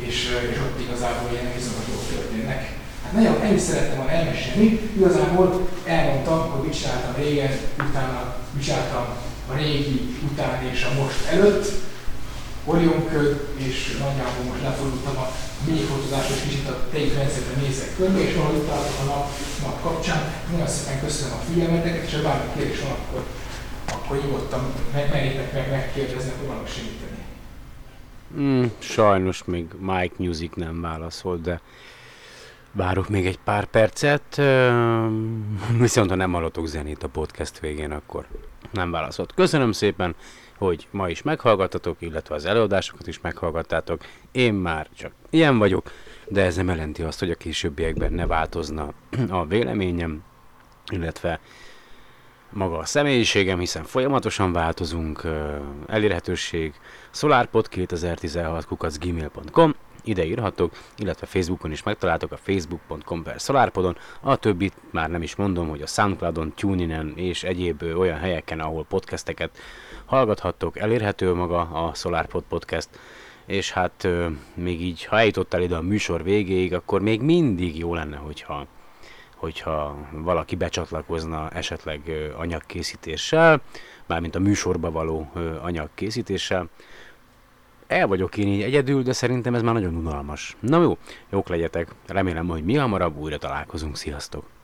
és, és ott igazából ilyen izgalmas történnek. Hát nagyon is szerettem volna elmesélni, igazából elmondtam, hogy mit csináltam régen, utána mit csináltam a régi, után és a most előtt, Orionköd, és nagyjából most lefordultam a mélyfotózásos kicsit a tejgrendszerben nézek körbe, és valahogy itt a nap, nap kapcsán. Nagyon szépen köszönöm a figyelmeteket, és ha bármi kérdés van, akkor, akkor nyugodtan merjétek meg megkérdezni, vannak segíteni. Mm, sajnos még Mike Music nem válaszolt, de várok még egy pár percet. Viszont ha nem hallotok zenét a podcast végén, akkor nem válaszolt. Köszönöm szépen, hogy ma is meghallgattatok, illetve az előadásokat is meghallgattátok. Én már csak ilyen vagyok, de ez nem jelenti azt, hogy a későbbiekben ne változna a véleményem, illetve maga a személyiségem, hiszen folyamatosan változunk, elérhetőség solarpod 2016 kukacgmail.com ide írhatok, illetve Facebookon is megtaláltok a facebook.com per SolarPodon, a többit már nem is mondom, hogy a Soundcloudon, TuneIn-en és egyéb olyan helyeken, ahol podcasteket hallgathattok, elérhető maga a SolarPod podcast, és hát még így, ha eljutottál ide a műsor végéig, akkor még mindig jó lenne, hogyha hogyha valaki becsatlakozna esetleg anyagkészítéssel, mármint a műsorba való anyagkészítéssel, el vagyok én így egyedül, de szerintem ez már nagyon unalmas. Na jó, jók legyetek, remélem, hogy mi hamarabb újra találkozunk, sziasztok!